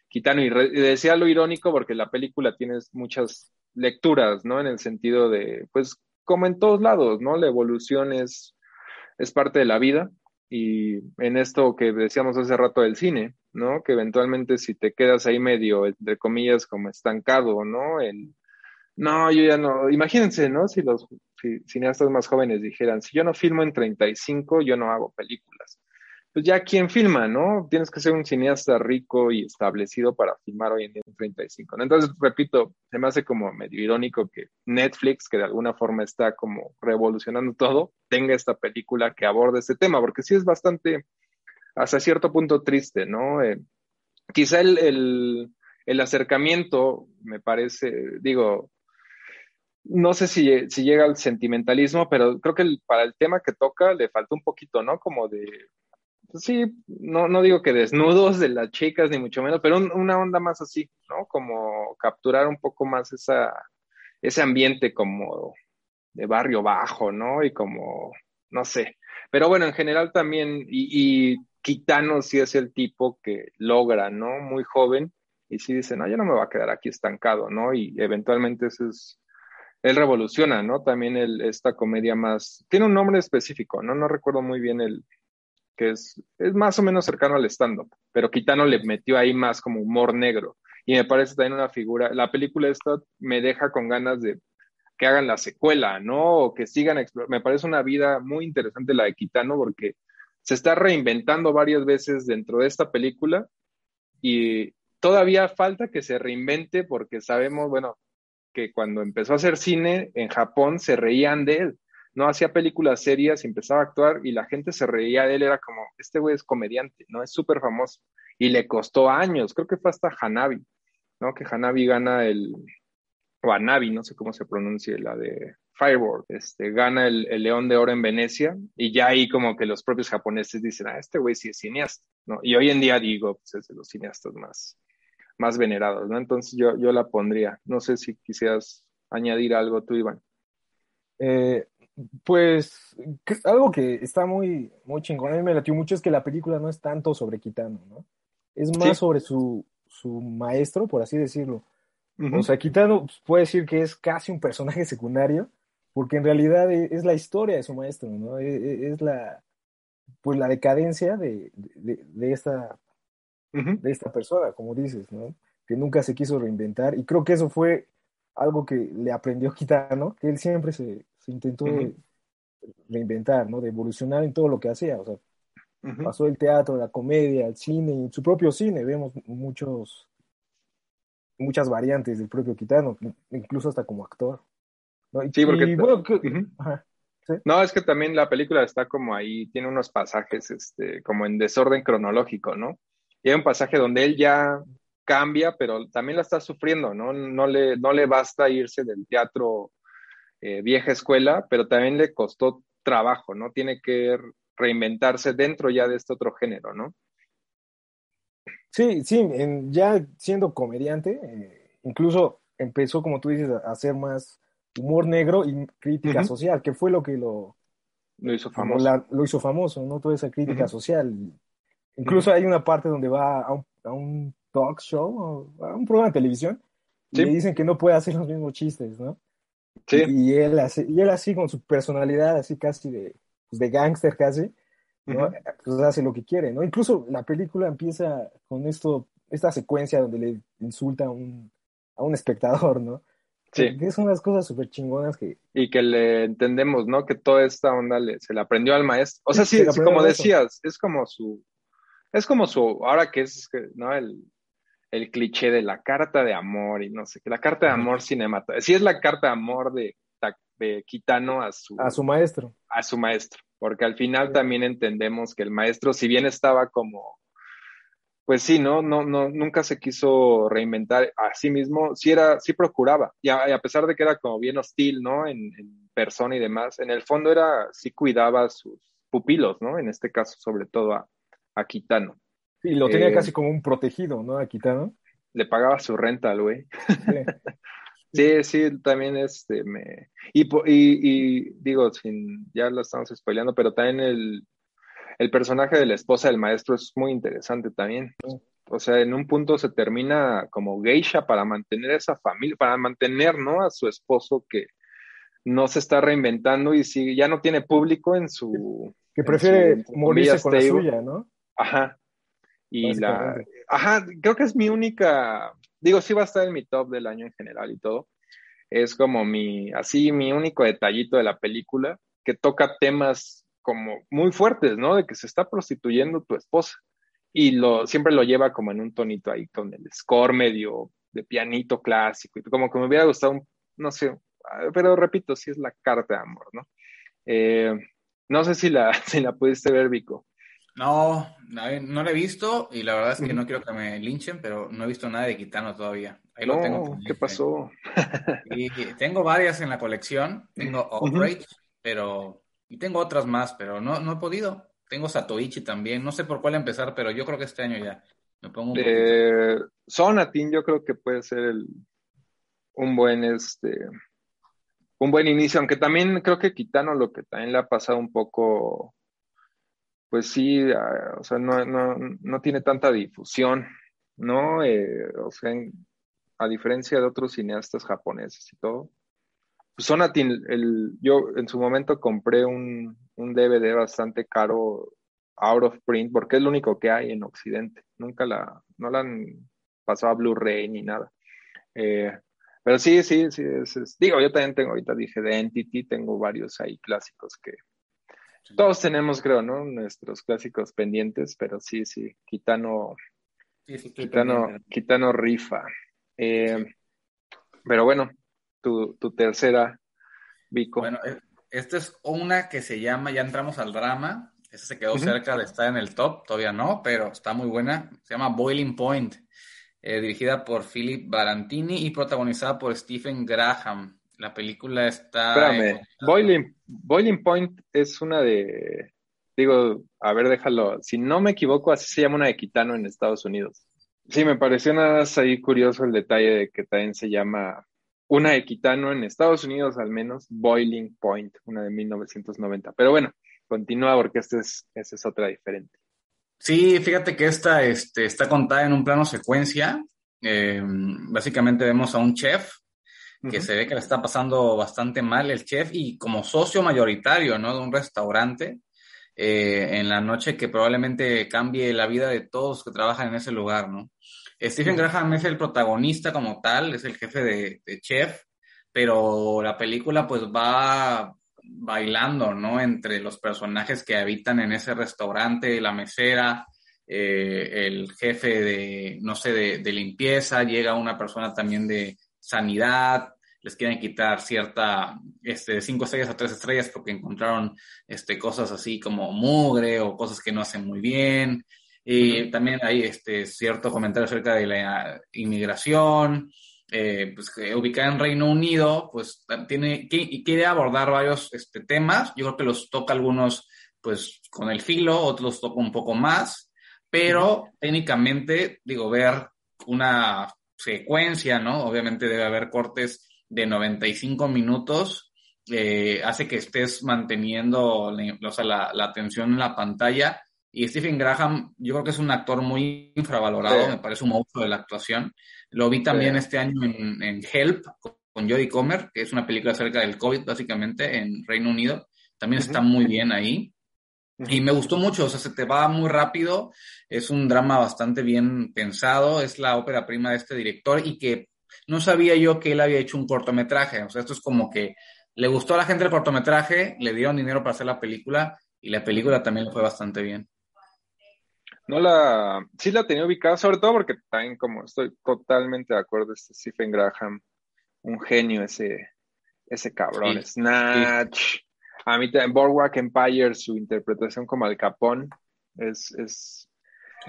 A: Kitano. Y, decía lo irónico porque la película tiene muchas lecturas, ¿no? En el sentido de, pues, como en todos lados, ¿no? La evolución es, es parte de la vida y en esto que decíamos hace rato del cine, ¿no? Que eventualmente si te quedas ahí medio, entre comillas, como estancado, ¿no? En, no, yo ya no. Imagínense, ¿no? Si los cineastas más jóvenes dijeran, si yo no filmo en 35, yo no hago películas. Pues ya, ¿quién filma, no? Tienes que ser un cineasta rico y establecido para filmar hoy en día en 35. ¿no? Entonces, repito, se me hace como medio irónico que Netflix, que de alguna forma está como revolucionando todo, tenga esta película que aborde este tema, porque sí es bastante, hasta cierto punto triste, ¿no? Eh, quizá el, el acercamiento, me parece, digo, no sé si, si, llega al sentimentalismo, pero creo que para el tema que toca le falta un poquito, ¿no? Como de, pues sí, no, no digo que desnudos de las chicas, ni mucho menos, pero una onda más así, ¿no? Como capturar un poco más esa, ese ambiente como de barrio bajo, ¿no? Y como, no sé. Pero bueno, en general también, y, y Kitano sí es el tipo que logra, ¿no? Muy joven, y sí dice, no, yo no me voy a quedar aquí estancado, ¿no? Y eventualmente eso es él revoluciona, ¿no? También el, esta comedia más, tiene un nombre específico, ¿no? No recuerdo muy bien el, que es, es más o menos cercano al stand-up, pero Kitano le metió ahí más como humor negro. Y me parece también una figura, la película esta me deja con ganas de que hagan la secuela, ¿no? O que sigan explorando. Me parece una vida muy interesante la de Kitano porque se está reinventando varias veces dentro de esta película y todavía falta que se reinvente porque sabemos, bueno, que cuando empezó a hacer cine en Japón se reían de él. No hacía películas serias, empezaba a actuar y la gente se reía de él. Era como, este güey es comediante, ¿no? Es súper famoso. Y le costó años, creo que fue hasta Hanabi, ¿no? Que Hanabi gana el, o Hanabi, no sé cómo se pronuncia, la de Fireball, este, gana el, el, León de Oro en Venecia y ya ahí como que los propios japoneses dicen, ah, este güey sí es cineasta, ¿no? Y hoy en día digo, pues es de los cineastas más, más venerados, ¿no? Entonces yo, yo la pondría. No sé si quisieras añadir algo tú, Iván.
C: Eh, pues algo que está muy, muy chingón, a mí me latió mucho es que la película no es tanto sobre Kitano, ¿no? Es más sobre su, su maestro, por así decirlo. O sea, Kitano pues, puede decir que es casi un personaje secundario, porque en realidad e, es, la historia de su maestro, ¿no? E, e, es, la, pues la decadencia de, de, de esta de esta persona, como dices, ¿no? Que nunca se quiso reinventar. Y creo que eso fue algo que le aprendió Kitano, que él siempre se, intentó reinventar, ¿no? De evolucionar en todo lo que hacía, o sea, pasó el teatro, la comedia, el cine, y su propio cine, vemos muchos, muchas variantes del propio Kitano, incluso hasta como actor.
A: Sí, porque... No, es que también la película está como ahí, tiene unos pasajes este, como en desorden cronológico, ¿no? Y hay un pasaje donde él ya cambia, pero también la está sufriendo, ¿no? No le, no le basta irse del teatro eh, vieja escuela, pero también le costó trabajo, ¿no? Tiene que reinventarse dentro ya de este otro género, ¿no?
C: Sí, sí, ya siendo comediante, eh, incluso empezó, como tú dices, a hacer más humor negro y crítica social, que fue lo que lo,
A: lo hizo famoso.
C: lo hizo famoso, ¿no? Toda esa crítica social. Incluso hay una parte donde va a un, a un talk show, a un programa de televisión, y le dicen que no puede hacer los mismos chistes, ¿no? Sí. Y, él así, y él así con su personalidad así casi de, pues de gángster casi, ¿no? Pues hace lo que quiere, ¿no? Incluso la película empieza con esto, esta secuencia donde le insulta a un, a un espectador, ¿no? Sí. Que son unas cosas súper chingonas que...
A: Y que le entendemos, ¿no? Que toda esta onda le, se le aprendió al maestro. O sea, sí, como decías, es como su... Es como su... Ahora que es, ¿no? El, el cliché de la carta de amor y no sé qué. La carta de amor cinematográfica. Sí es la carta de amor de, de Kitano a su...
C: A su maestro.
A: A su maestro. Porque al final también entendemos que el maestro, si bien estaba como pues sí, ¿no? No, no, nunca se quiso reinventar a sí mismo, sí era, sí procuraba, y a, pesar de que era como bien hostil, ¿no? En, persona y demás, en el fondo era, sí cuidaba a sus pupilos, ¿no? En este caso, sobre todo a, a Kitano.
C: Y lo tenía eh, casi como un protegido, ¿no? A Kitano.
A: Le pagaba su renta al güey. Sí. sí, también este me. Y, y, y, digo, sin, ya lo estamos spoileando, pero también el, el personaje de la esposa del maestro es muy interesante también. O sea, en un punto se termina como geisha para mantener esa familia, para mantener, ¿no? A su esposo que no se está reinventando y si ya no tiene público en su...
C: Que prefiere morirse con la suya, ¿no?
A: Ajá. Y la... Ajá, creo que es mi única... Digo, sí va a estar en mi top del año en general y todo. Es como mi, así, mi único detallito de la película, que toca temas como muy fuertes, ¿no? De que se está prostituyendo tu esposa. Y lo, siempre lo lleva como en un tonito ahí con el score medio de pianito clásico. Y como que me hubiera gustado, un, no sé, pero repito, sí es la carta de amor, ¿no? Eh, no sé si la, si la pudiste ver, Vico.
B: No, no la he visto y la verdad es que no quiero que me linchen, pero no he visto nada de Gitano todavía.
A: Ahí lo tengo. ¿Qué pasó?
B: y tengo varias en la colección. Tengo Outrage, pero y tengo otras más, pero no, no he podido. Tengo Satoichi también. No sé por cuál empezar, pero yo creo que este año ya me pongo un
A: eh, Sonatin yo creo que puede ser el, un buen este un buen inicio, aunque también creo que Kitano lo que también le ha pasado un poco, pues sí, o sea, no, no, no, tiene tanta difusión, ¿no? Eh, o sea, a diferencia de otros cineastas japoneses y todo, Sonatin, el, yo en su momento compré un, un, DVD bastante caro, out of print, porque es lo único que hay en Occidente. Nunca la, no la han pasado a Blu-ray ni nada. Eh, pero sí, sí, sí, es, digo, yo también tengo, ahorita dije de Entity, tengo varios ahí clásicos que todos tenemos, creo, ¿no? Nuestros clásicos pendientes, pero sí, sí, Kitano, sí, Kitano, rifa. Eh, pero bueno, tu, tercera, Vico.
B: Bueno, e, esta es una que se llama, ya entramos al drama, esa se quedó cerca de estar en el top, todavía no, pero está muy buena, se llama Boiling Point, eh, dirigida por Philip Barantini y protagonizada por Stephen Graham. La película está...
A: Espérame, Boiling, Boiling Point es una de, digo, a ver, déjalo, si no me equivoco, así se llama una de Quitano en Estados Unidos. Sí, me pareció nada más ahí curioso el detalle de que también se llama una Equitano en Estados Unidos al menos, Boiling Point, una de 1990. Pero bueno, continúa porque esta es, esta es otra diferente.
B: Sí, fíjate que esta este, está contada en un plano secuencia. Eh, básicamente vemos a un chef que se ve que le está pasando bastante mal el chef y como socio mayoritario ¿no? de un restaurante eh, en la noche que probablemente cambie la vida de todos que trabajan en ese lugar, ¿no? Stephen Graham es el protagonista como tal, es el jefe de, chef. pero la película pues va bailando, ¿no? Entre los personajes que habitan en ese restaurante, la mesera, eh, el jefe de, no sé, de, limpieza, llega una persona también de sanidad, les quieren quitar cierta, este, cinco estrellas a tres estrellas porque encontraron, este, cosas así como mugre o cosas que no hacen muy bien. Y también hay, este, cierto comentario acerca de la inmigración, eh, pues, ubicada en Reino Unido, pues tiene, y quiere abordar varios este, temas. Yo creo que los toca algunos, pues, con el filo, otros toca un poco más, pero técnicamente, digo, ver una secuencia, ¿no? Obviamente debe haber cortes de 95 minutos, eh, hace que estés manteniendo o sea, la, la, atención en la pantalla. Y Stephen Graham, yo creo que es un actor muy infravalorado, me parece un monstruo de la actuación. Lo vi también este año en, en Help con Jodie Comer, que es una película acerca del COVID, básicamente, en Reino Unido. También está muy bien ahí. Y me gustó mucho, o sea, se te va muy rápido, es un drama bastante bien pensado, es la ópera prima de este director y que no sabía yo que él había hecho un cortometraje, o sea, esto es como que le gustó a la gente el cortometraje, le dieron dinero para hacer la película y la película también le fue bastante bien.
A: No la, sí la tenía ubicada, sobre todo porque también como estoy totalmente de acuerdo, este Stephen Graham, un genio ese, ese cabrón, Snatch. A mí también, Boardwalk Empire, su interpretación como Al Capón, es, es,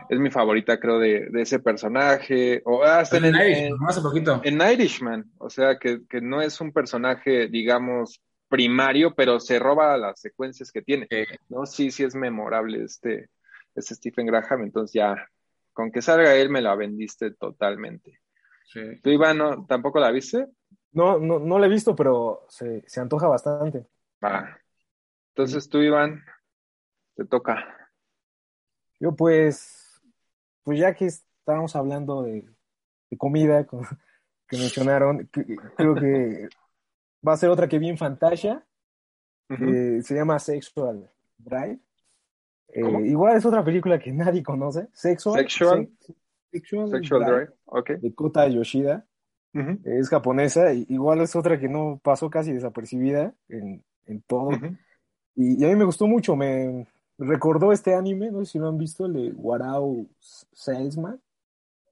A: es mi favorita, creo, de, de ese personaje. O hasta en,
B: Irishman,
A: en, Irishman, o sea, que, que, no es un personaje, digamos, primario, pero se roba las secuencias que tiene. ¿no? Sí, sí es memorable este, este Stephen Graham, entonces ya, con que salga él me la vendiste totalmente. Sí. ¿Tú, Iván, no, tampoco la viste?
C: No, no, no la he visto, pero se, se antoja bastante.
A: Ah, entonces tú, Iván, te toca.
C: Yo pues, pues ya que estábamos hablando de, comida que mencionaron, creo que va a ser otra que vi en Fantasia. Eh, se llama Sexual Drive. Eh, igual es otra película que nadie conoce. Sexual.
A: Sexual. Sexual, Drive. Okay.
C: De Kota Yoshida. Es japonesa. Igual es otra que no pasó casi desapercibida en, en todo. Y, a mí me gustó mucho, me recordó este anime, no sé si lo han visto, el de Warao Salesman.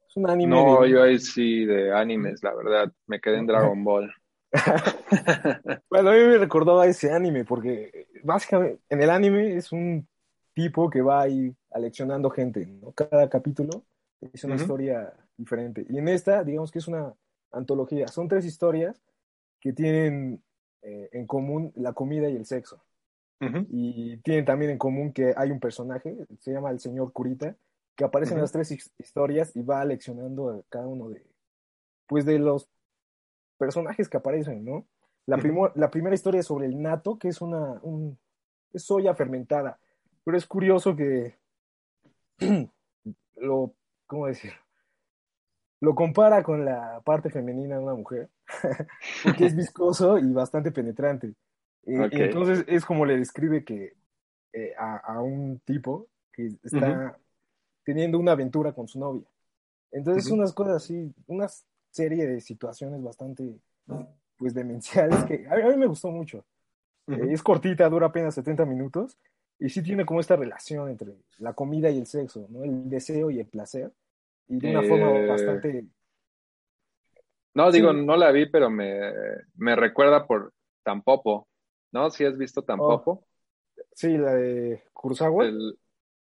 A: Es un anime. No, yo ahí sí de animes, la verdad, me quedé en Dragon Ball.
C: bueno, a mí me recordó a ese anime, porque básicamente en el anime es un tipo que va ahí aleccionando gente, ¿no? Cada capítulo es una historia diferente. Y en esta, digamos que es una antología. Son tres historias que tienen eh, en común la comida y el sexo. Y tienen también en común que hay un personaje, se llama el señor Curita, que aparece en las tres historias y va leccionando a cada uno de, pues de los personajes que aparecen, ¿no? La, la primera historia es sobre el nato, que es una un, es soya fermentada, pero es curioso que lo, ¿cómo decir? Lo compara con la parte femenina de una mujer, porque es viscoso y bastante penetrante. Eh, y entonces es como le describe que eh, a, un tipo que está teniendo una aventura con su novia. Entonces, unas cosas así, una serie de situaciones bastante, pues, demenciales que a mí, me gustó mucho. Eh, es cortita, dura apenas 70 minutos y sí tiene como esta relación entre la comida y el sexo, ¿no? El deseo y el placer. Y de una forma bastante...
A: No, digo, no la vi, pero me, me recuerda por Tampopo. ¿No? Si has visto tampoco.
C: Oh. Sí, la de Kurosawa.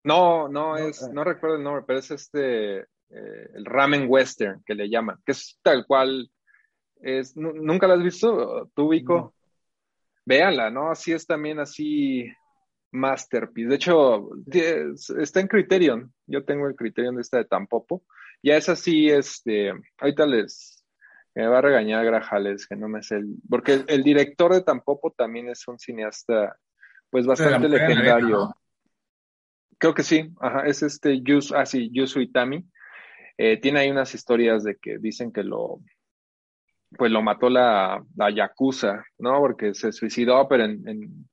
A: No, no, es, ah. no recuerdo el nombre, pero es este, eh, el ramen western que le llaman, que es tal cual, es, ¿nunca la has visto? ¿Tú, Vico? Véanla, ¿no? Así es también así masterpiece. De hecho, está en Criterion. Yo tengo el Criterion de esta de Tampopo. Ya es así, este, ahorita les, me va a regañar Grajales, que no me sé el... Porque el, director de Tampopo también es un cineasta, pues bastante legendario. Creo que sí, ajá, es este Yusu, ah sí, Yusu Itami. Eh, tiene ahí unas historias de que dicen que lo, pues lo mató la, la Yakuza, ¿no? Porque se suicidó, pero en,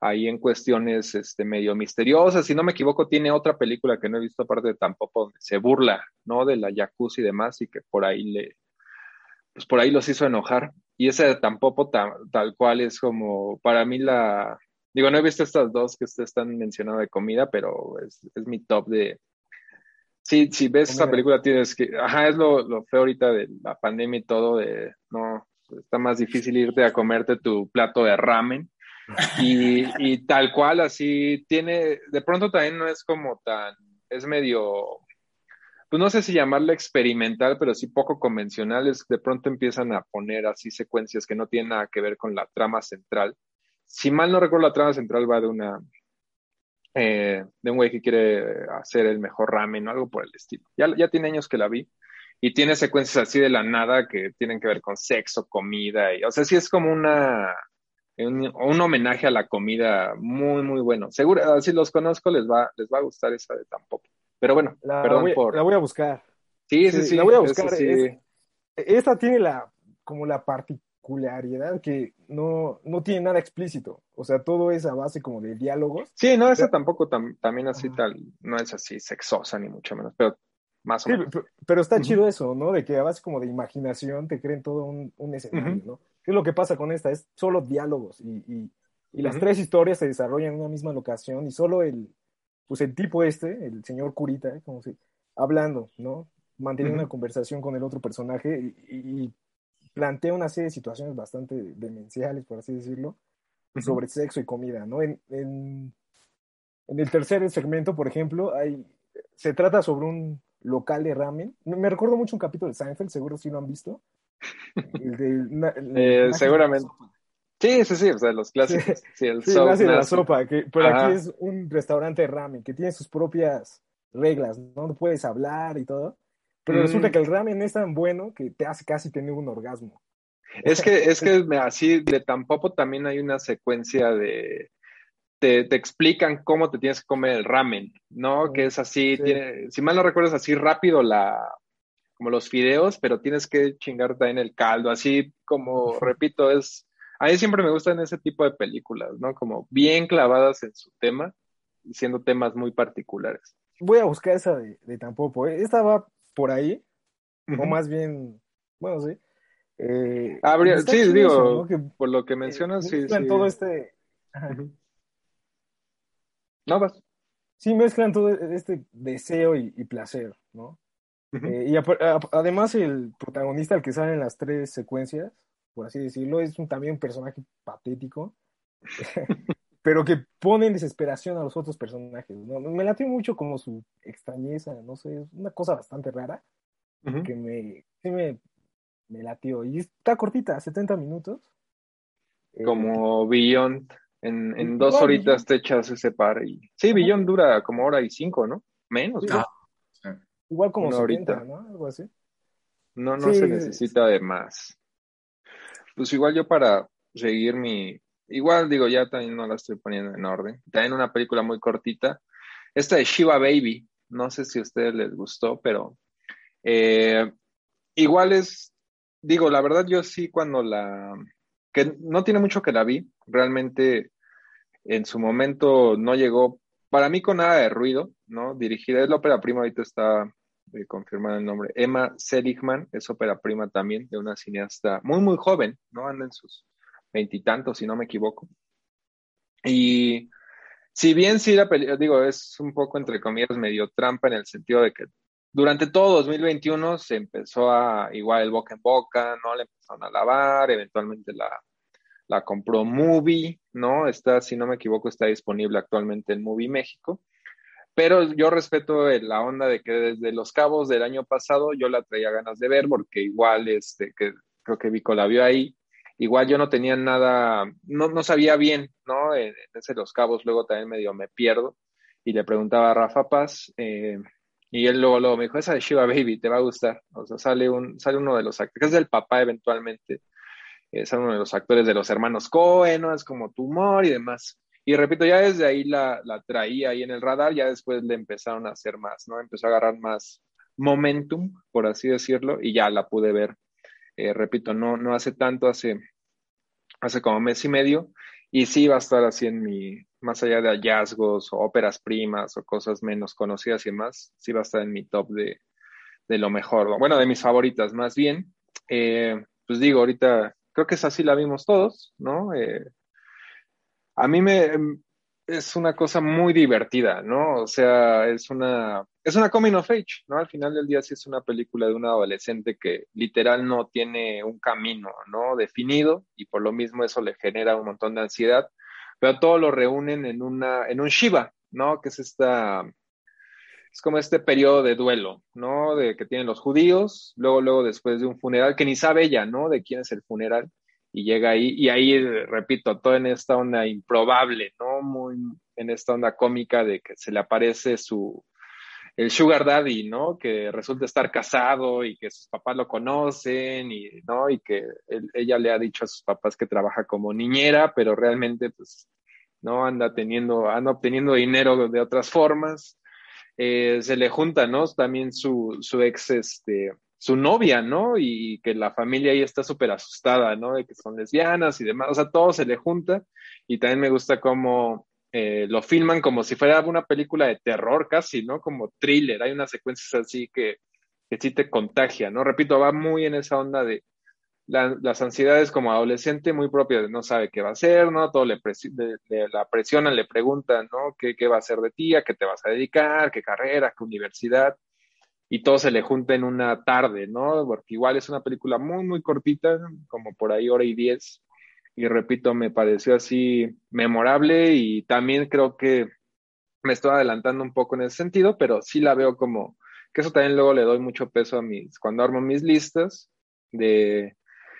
A: ahí en cuestiones este, medio misteriosas. Si no me equivoco, tiene otra película que no he visto aparte de Tampopo, donde se burla, ¿no? De la Yakuza y demás, y que por ahí le, pues por ahí los hizo enojar. Y ese de Tampopo tal cual es como, para mí la, digo, no he visto estas dos que ustedes están mencionando de comida, pero es, es mi top de, sí, si ves esa película tienes que, ajá, es lo, lo feo ahorita de la pandemia y todo, de, no, está más difícil irte a comerte tu plato de ramen. Y, y, tal cual, así tiene, de pronto también no es como tan, es medio pues no sé si llamarla experimental, pero sí poco convencional, es de pronto empiezan a poner así secuencias que no tienen nada que ver con la trama central. Si mal no recuerdo, la trama central va de una eh, de un güey que quiere hacer el mejor ramen o algo por el estilo. Ya, ya tiene años que la vi y tiene secuencias así de la nada que tienen que ver con sexo, comida y, o sea, sí es como una un, un homenaje a la comida muy muy bueno. Seguro, si los conozco les va les va a gustar esa de tampoco. Pero bueno,
C: la
A: perdón
C: voy,
A: por...
C: La voy a buscar.
A: Sí, sí, sí.
C: La voy a buscar. esta tiene la, como la particularidad que no, no tiene nada explícito. O sea, todo es a base como de diálogos.
A: Sí, no, esa tampoco también así tal, no es así sexosa ni mucho menos, pero más o menos.
C: Pero, está chido eso, ¿no? De que a base como de imaginación te creen todo un, un escenario, ¿no? ¿Qué es lo que pasa con esta? Es solo diálogos y, y, y las tres historias se desarrollan en una misma locación y solo el, pues el tipo este, el señor Curita, ¿eh? como si, hablando, ¿no? Manteniendo una conversación con el otro personaje y, plantea una serie de situaciones bastante demenciales, por así decirlo, sobre sexo y comida, ¿no? En, en, el tercer segmento, por ejemplo, hay, se trata sobre un local de ramen. Me recuerdo mucho un capítulo de Seinfeld, seguro si lo han visto.
A: Eh, seguramente. Sí, sí, sí, o sea, los clásicos. Sí, el
C: sí, de la sopa, que, pero aquí es un restaurante de ramen que tiene sus propias reglas, ¿no? No puedes hablar y todo. Pero resulta mm. que el ramen es tan bueno que te hace casi tener un orgasmo.
A: Es que, es que así de tampoco también hay una secuencia de. Te, te, explican cómo te tienes que comer el ramen, ¿no? Que es así, tiene, si mal no recuerdas, así rápido la, como los fideos, pero tienes que chingarte en el caldo, así como, repito, es a mí siempre me gustan ese tipo de películas, ¿no? Como bien clavadas en su tema, siendo temas muy particulares.
C: Voy a buscar esa de, de Tampoco. ¿eh? Esta va por ahí, o más bien, bueno, sí.
A: Eh, sí, digo, por lo que mencionas, sí, sí.
C: todo este...
A: No vas.
C: Sí, mezclan todo este deseo y, placer, ¿no? Eh, y además el protagonista, el que sale en las tres secuencias, por así decirlo, es un, también un personaje patético, pero que pone en desesperación a los otros personajes. ¿no? Me latió mucho como su extrañeza, no sé, es una cosa bastante rara, que me, sí me, me latió. Y está cortita, 70 minutos.
A: Eh, como Beyond, en, en dos horitas te echas ese par. Y... Sí, Beyond dura como hora y cinco, ¿no? Menos.
C: Ah, Igual como una ¿no? Algo así.
A: No, no se necesita de más pues igual yo para seguir mi, igual digo, ya también no la estoy poniendo en orden. También una película muy cortita. Esta de Shiva Baby, no sé si a ustedes les gustó, pero eh, igual es, digo, la verdad yo sí cuando la, que no tiene mucho que la vi, realmente en su momento no llegó, para mí con nada de ruido, ¿no? Dirigida, es la ópera prima, ahorita está confirmar el nombre. Emma Seligman es ópera prima también de una cineasta muy, muy joven, ¿no? Anda en sus veintitantos, si no me equivoco. Y si bien sí la película, digo, es un poco entre comillas medio trampa en el sentido de que durante todo 2021 se empezó a, igual el boca en boca, ¿no? Le empezaron a lavar, eventualmente la, la compró Movie, ¿no? Está, si no me equivoco, está disponible actualmente en Movie México. Pero yo respeto la onda de que desde Los Cabos del año pasado yo la traía ganas de ver, porque igual, este, que creo que Vico la vio ahí, igual yo no tenía nada, no, no sabía bien, ¿no? En, ese Los Cabos luego también medio me pierdo y le preguntaba a Rafa Paz eh, y él luego, luego me dijo, esa de Shiva Baby, te va a gustar. O sea, sale, un, sale uno de los actores, es del papá eventualmente, eh, sale uno de los actores de los hermanos Cohen, ¿no? Es como tumor y demás. Y repito, ya desde ahí la, la traía ahí en el radar, ya después le empezaron a hacer más, ¿no? Empezó a agarrar más momentum, por así decirlo, y ya la pude ver. Eh, repito, no, no hace tanto, hace, hace como mes y medio, y sí va a estar así en mi, más allá de hallazgos o óperas primas o cosas menos conocidas y más, sí va a estar en mi top de, de lo mejor, bueno, de mis favoritas más bien. Eh, pues digo, ahorita creo que esa sí la vimos todos, ¿no? Eh, a mí me, es una cosa muy divertida, ¿no? O sea, es una, es una coming of age, ¿no? Al final del día sí es una película de un adolescente que literal no tiene un camino, ¿no? Definido y por lo mismo eso le genera un montón de ansiedad, pero todo lo reúnen en una, en un Shiva, ¿no? Que es esta, es como este periodo de duelo, ¿no? De que tienen los judíos, luego, luego después de un funeral, que ni sabe ella, ¿no? De quién es el funeral, y llega ahí, y ahí, repito, todo en esta onda improbable, ¿no? Muy en esta onda cómica de que se le aparece su, el sugar daddy, ¿no? Que resulta estar casado y que sus papás lo conocen y, ¿no? Y que ella le ha dicho a sus papás que trabaja como niñera, pero realmente, pues, no anda teniendo, anda obteniendo dinero de otras formas. Eh, se le junta, ¿no? También su, su ex, este, su novia, ¿no? Y que la familia ahí está súper asustada, ¿no? De que son lesbianas y demás, o sea, todo se le junta y también me gusta cómo eh, lo filman como si fuera una película de terror casi, ¿no? Como thriller, hay unas secuencias así que, que sí te contagia, ¿no? Repito, va muy en esa onda de las ansiedades como adolescente muy propia de no sabe qué va a hacer, ¿no? Todo le, la presionan, le preguntan, ¿no? ¿Qué, ¿Qué va a hacer de ti? ¿A qué te vas a dedicar? ¿Qué carrera? ¿Qué universidad? Y todo se le junta en una tarde, ¿no? Porque igual es una película muy, muy cortita, como por ahí hora y diez. Y repito, me pareció así memorable y también creo que me estoy adelantando un poco en ese sentido, pero sí la veo como que eso también luego le doy mucho peso a mis, cuando armo mis listas de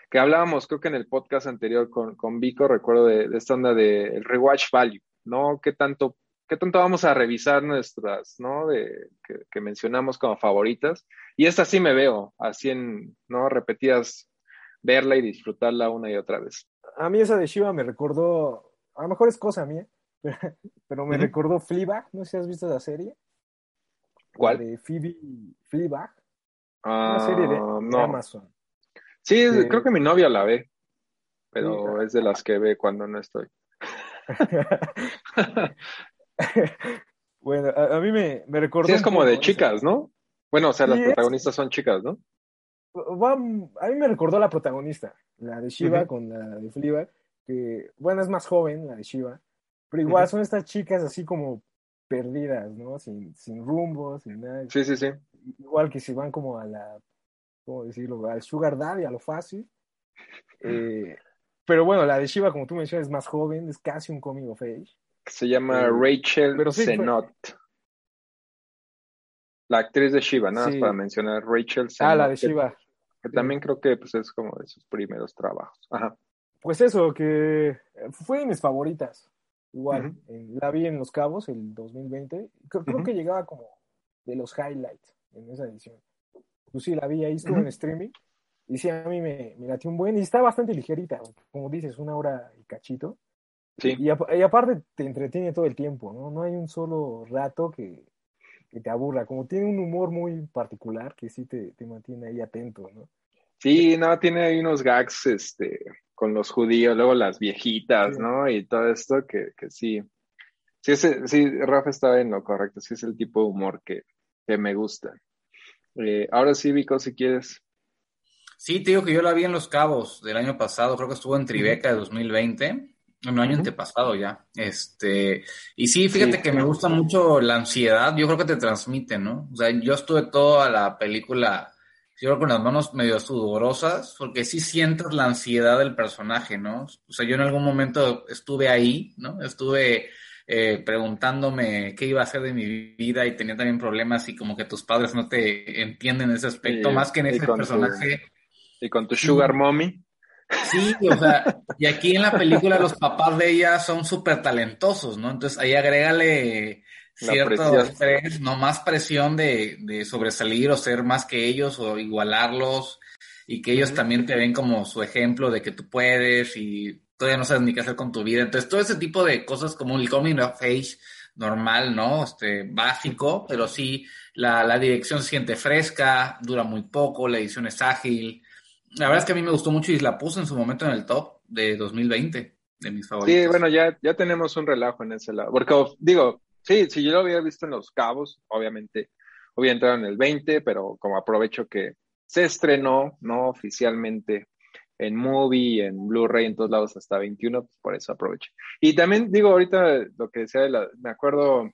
A: que hablábamos, creo que en el podcast anterior con, con Vico, recuerdo de, de esta onda de rewatch value, ¿no? ¿Qué tanto ¿Qué tanto vamos a revisar nuestras, ¿no? De, que, mencionamos como favoritas. Y esta sí me veo, así en, ¿no? Repetidas, verla y disfrutarla una y otra vez.
C: A mí esa de Shiva me recordó, a lo mejor es cosa mía, pero me recordó Fleabag, no sé si has visto la serie.
A: ¿Cuál?
C: de Phoebe Fleabag.
A: una ah, serie de, Amazon. Sí, creo que mi novia la ve, pero es de las que ve cuando no estoy.
C: bueno, a, mí me, me recordó.
A: Sí, es como de chicas, ¿no? Bueno, o sea, las protagonistas son chicas, ¿no?
C: a mí me recordó la protagonista, la de Shiva con la de Fleabag, que, bueno, es más joven la de Shiva, pero igual son estas chicas así como perdidas, ¿no? Sin, sin rumbo, sin nada.
A: Sí, sí, sí.
C: Igual que si van como a la, ¿cómo decirlo? Al sugar daddy, a lo fácil. Eh, pero bueno, la de Shiva, como tú mencionas, es más joven, es casi un coming of age
A: se llama eh, Rachel Zenot. La actriz de Shiva, nada más para mencionar Rachel
C: Zenot. Ah, la de Shiva.
A: Que, también creo que pues, es como de sus primeros trabajos. Ajá.
C: Pues eso, que fue de mis favoritas. Igual, la vi en Los Cabos el 2020. Creo, que llegaba como de los highlights en esa edición. Pues sí, la vi ahí, estuvo en streaming. Y sí, a mí me, me latió un buen. Y está bastante ligerita, como dices, una hora y cachito. Y, aparte te entretiene todo el tiempo, ¿no? No hay un solo rato que, te aburra. Como tiene un humor muy particular que sí te, mantiene ahí atento, ¿no?
A: Sí, no, tiene ahí unos gags este, con los judíos, luego las viejitas, ¿no? Y todo esto que, que sí. Sí, sí, Rafa está en lo correcto. Sí, es el tipo de humor que, me gusta. Eh, ahora sí, Vico, si quieres.
B: Sí, te digo que yo la vi en Los Cabos del año pasado, creo que estuvo en Tribeca de 2020 un año antepasado ya. Este, y sí, fíjate que me gusta mucho la ansiedad, yo creo que te transmite, ¿no? O sea, yo estuve toda la película, yo creo con las manos medio sudorosas, porque sí sientes la ansiedad del personaje, ¿no? O sea, yo en algún momento estuve ahí, ¿no? Estuve eh, preguntándome qué iba a hacer de mi vida y tenía también problemas y como que tus padres no te entienden en ese aspecto, más que en ese personaje.
A: y con tu sugar mommy.
B: Sí, o sea, y aquí en la película los papás de ella son súper talentosos, ¿no? Entonces ahí agrégale cierto estrés, no más presión de, de, sobresalir o ser más que ellos o igualarlos y que ellos también te ven como su ejemplo de que tú puedes y todavía no sabes ni qué hacer con tu vida. Entonces todo ese tipo de cosas como el coming of age normal, ¿no? Este, básico, pero sí, la, la dirección se siente fresca, dura muy poco, la edición es ágil, la verdad es que a mí me gustó mucho y la puse en su momento en el top de 2020, de mis favoritos.
A: Sí, bueno, ya, ya tenemos un relajo en ese lado. Porque, digo, sí, si yo lo había visto en Los Cabos, obviamente hubiera entrado en el 20, pero como aprovecho que se estrenó, ¿no? Oficialmente en Movie, en Blu-ray, en todos lados hasta 21, pues por eso aproveche. Y también digo ahorita lo que decía, de la, me acuerdo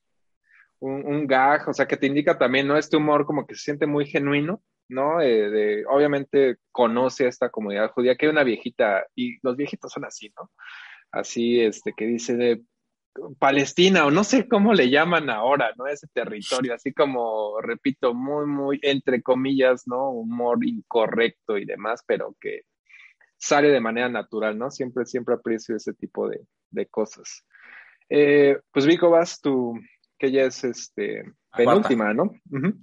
A: un, un, gag, o sea, que te indica también, ¿no? Este humor como que se siente muy genuino, ¿no? Eh, de, obviamente conoce a esta comunidad judía, que hay una viejita, y los viejitos son así, ¿no? Así, este, que dice de Palestina, o no sé cómo le llaman ahora, ¿no? Ese territorio, así como, repito, muy, muy, entre comillas, ¿no? Humor incorrecto y demás, pero que sale de manera natural, ¿no? Siempre, siempre aprecio ese tipo de, de cosas. Eh, pues Vico, vas tú, que ya es este penúltima, ¿no?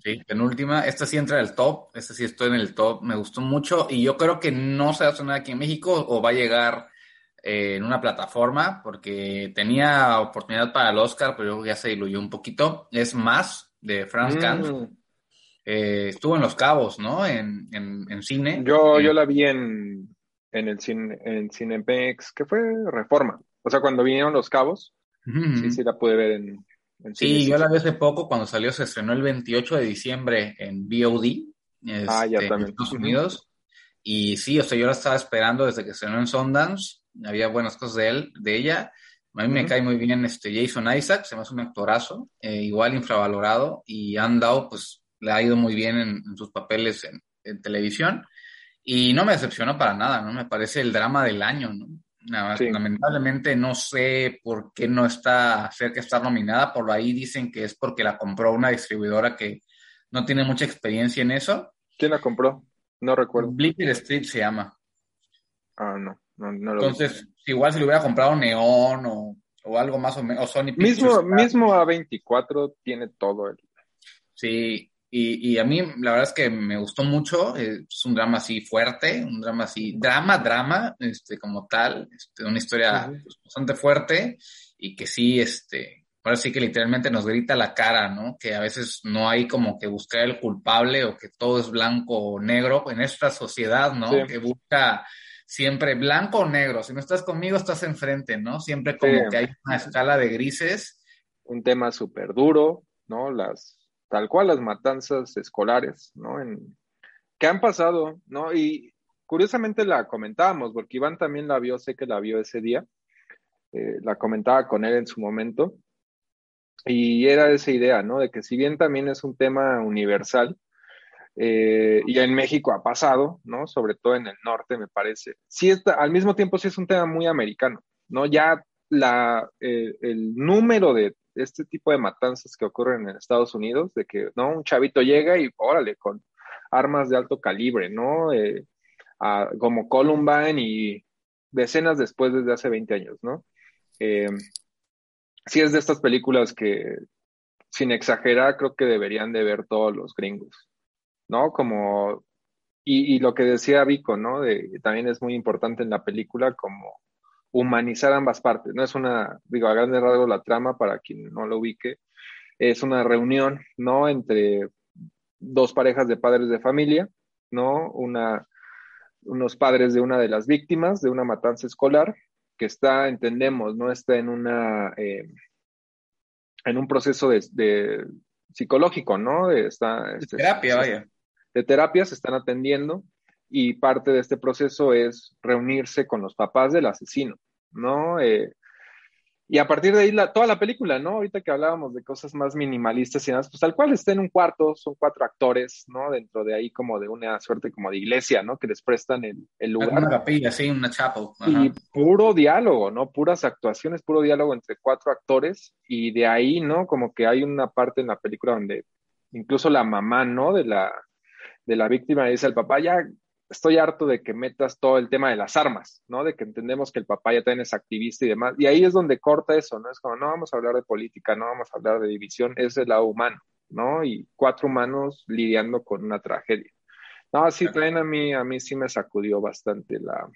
B: Sí, penúltima. Esta sí entra en el top, esta sí estoy en el top, me gustó mucho y yo creo que no se va a sonar aquí en México o va a llegar eh, en una plataforma porque tenía oportunidad para el Oscar, pero ya se diluyó un poquito. Es Más de Franz mm. Eh, estuvo en Los Cabos, ¿no? En, en, cine.
A: Yo,
B: eh,
A: yo la vi en, en el cine, en Cinepex, que fue Reforma. O sea, cuando vinieron Los Cabos, sí, sí la pude ver en,
B: Sí, yo la vi hace poco, cuando salió, se estrenó el 28 de diciembre en VOD,
A: ah, ya
B: este,
A: también.
B: en Estados Unidos. Y sí, o sea, yo la estaba esperando desde que estrenó en Sundance, había buenas cosas de él, de ella. A mí me cae muy bien este Jason Isaac, se me hace un actorazo, eh, igual infravalorado, y Andau, pues, le ha ido muy bien en, sus papeles en, en, televisión. Y no me decepcionó para nada, ¿no? Me parece el drama del año, ¿no? Lamentablemente no sé por qué no está cerca de estar nominada, por ahí dicen que es porque la compró una distribuidora que no tiene mucha experiencia en eso.
A: ¿Quién la compró? No recuerdo.
B: Bleecker Street se llama.
A: Ah, no, no, no
B: lo Entonces, igual si lo hubiera comprado Neon o, o algo más o menos, o Sony
A: Mismo, mismo A24 tiene todo el...
B: Sí, y, y, a mí la verdad es que me gustó mucho, es un drama así fuerte, un drama así, drama, drama, este, como tal, este, una historia pues, bastante fuerte y que sí, este, ahora sí que literalmente nos grita la cara, ¿no? Que a veces no hay como que buscar el culpable o que todo es blanco o negro en esta sociedad, ¿no? Que busca siempre blanco o negro, si no estás conmigo estás enfrente, ¿no? Siempre como que hay una escala de grises.
A: Un tema súper duro, ¿no? Las tal cual las matanzas escolares, ¿no? En, que han pasado, ¿no? Y curiosamente la comentábamos, porque Iván también la vio, sé que la vio ese día, eh, la comentaba con él en su momento, y era esa idea, ¿no? De que si bien también es un tema universal, eh, y en México ha pasado, ¿no? Sobre todo en el norte, me parece. Sí, está, al mismo tiempo sí es un tema muy americano, ¿no? Ya la, eh, el número de este tipo de matanzas que ocurren en Estados Unidos, de que, ¿no? Un chavito llega y, órale, con armas de alto calibre, ¿no? Eh, como Columbine y decenas después desde hace 20 años, ¿no? Eh, sí es de estas películas que, sin exagerar, creo que deberían de ver todos los gringos, ¿no? Como, y, lo que decía Vico, ¿no? De, también es muy importante en la película como humanizar ambas partes. No es una, digo, a grandes rasgos la trama, para quien no lo ubique, es una reunión, ¿no? Entre dos parejas de padres de familia, ¿no? Una, unos padres de una de las víctimas de una matanza escolar, que está, entendemos, no está en una, eh, en un proceso de, psicológico, ¿no? De, está,
B: este, terapia, vaya.
A: De terapia se están atendiendo y parte de este proceso es reunirse con los papás del asesino, ¿no? Eh, y a partir de ahí, la, toda la película, ¿no? Ahorita que hablábamos de cosas más minimalistas y demás, pues tal cual está en un cuarto, son cuatro actores, ¿no? Dentro de ahí como de una suerte como de iglesia, ¿no? Que les prestan el, el lugar.
B: Una capilla, sí, una chapel.
A: Y puro diálogo, ¿no? Puras actuaciones, puro diálogo entre cuatro actores y de ahí, ¿no? Como que hay una parte en la película donde incluso la mamá, ¿no? De la, de la víctima dice al papá, ya estoy harto de que metas todo el tema de las armas, ¿no? De que entendemos que el papá ya también es activista y demás. Y ahí es donde corta eso, ¿no? Es como, no vamos a hablar de política, no vamos a hablar de división, es el lado humano, ¿no? Y cuatro humanos lidiando con una tragedia. No, sí, también a mí, a mí sí me sacudió bastante la,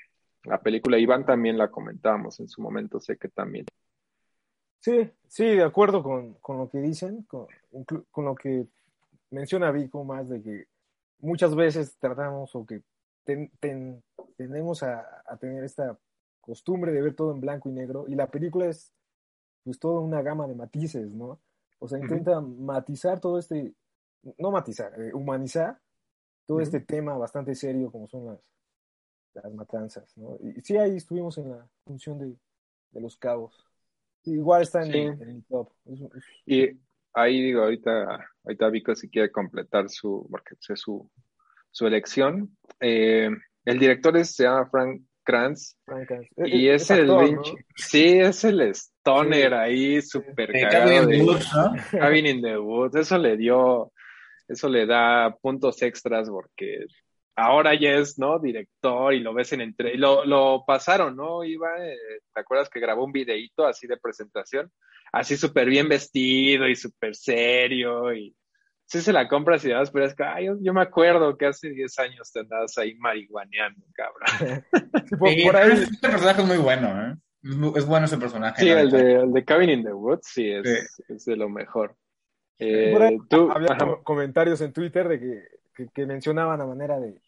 A: la película. Iván también la comentábamos en su momento, sé que también.
C: Sí, sí, de acuerdo con, con lo que dicen, con, con, lo que menciona Vico más de que muchas veces tratamos o que tendemos a, tener esta costumbre de ver todo en blanco y negro y la película es pues toda una gama de matices, ¿no? O sea, intenta matizar todo este, no matizar, eh, humanizar todo este tema bastante serio como son las, las matanzas, ¿no? Y sí, ahí estuvimos en la función de, los cabos. Igual está en, el top.
A: Y ahí digo, ahorita, ahorita Vico si quiere completar su, porque es su, su elección. Eh, el director es, se llama Frank Kranz. y es, el Sí, es el stoner ahí, súper cagado. Cabin in the Woods. Eso le dio, eso le da puntos extras porque ahora ya es, ¿no? Director y lo ves en entre... Y lo, lo pasaron, ¿no? Iba, eh, ¿te acuerdas que grabó un videíto así de presentación? Así súper bien vestido y súper serio y sí se la compras y das, pero es que yo, me acuerdo que hace 10 años te andabas ahí marihuaneando, cabrón.
B: por, ahí... Este personaje es muy bueno, ¿eh? Es bueno ese personaje.
A: Sí, el de, el de, Cabin in the Woods, sí, es, es de lo mejor.
C: Eh, por ahí, tú, había comentarios en Twitter de que, que, mencionaban a manera de,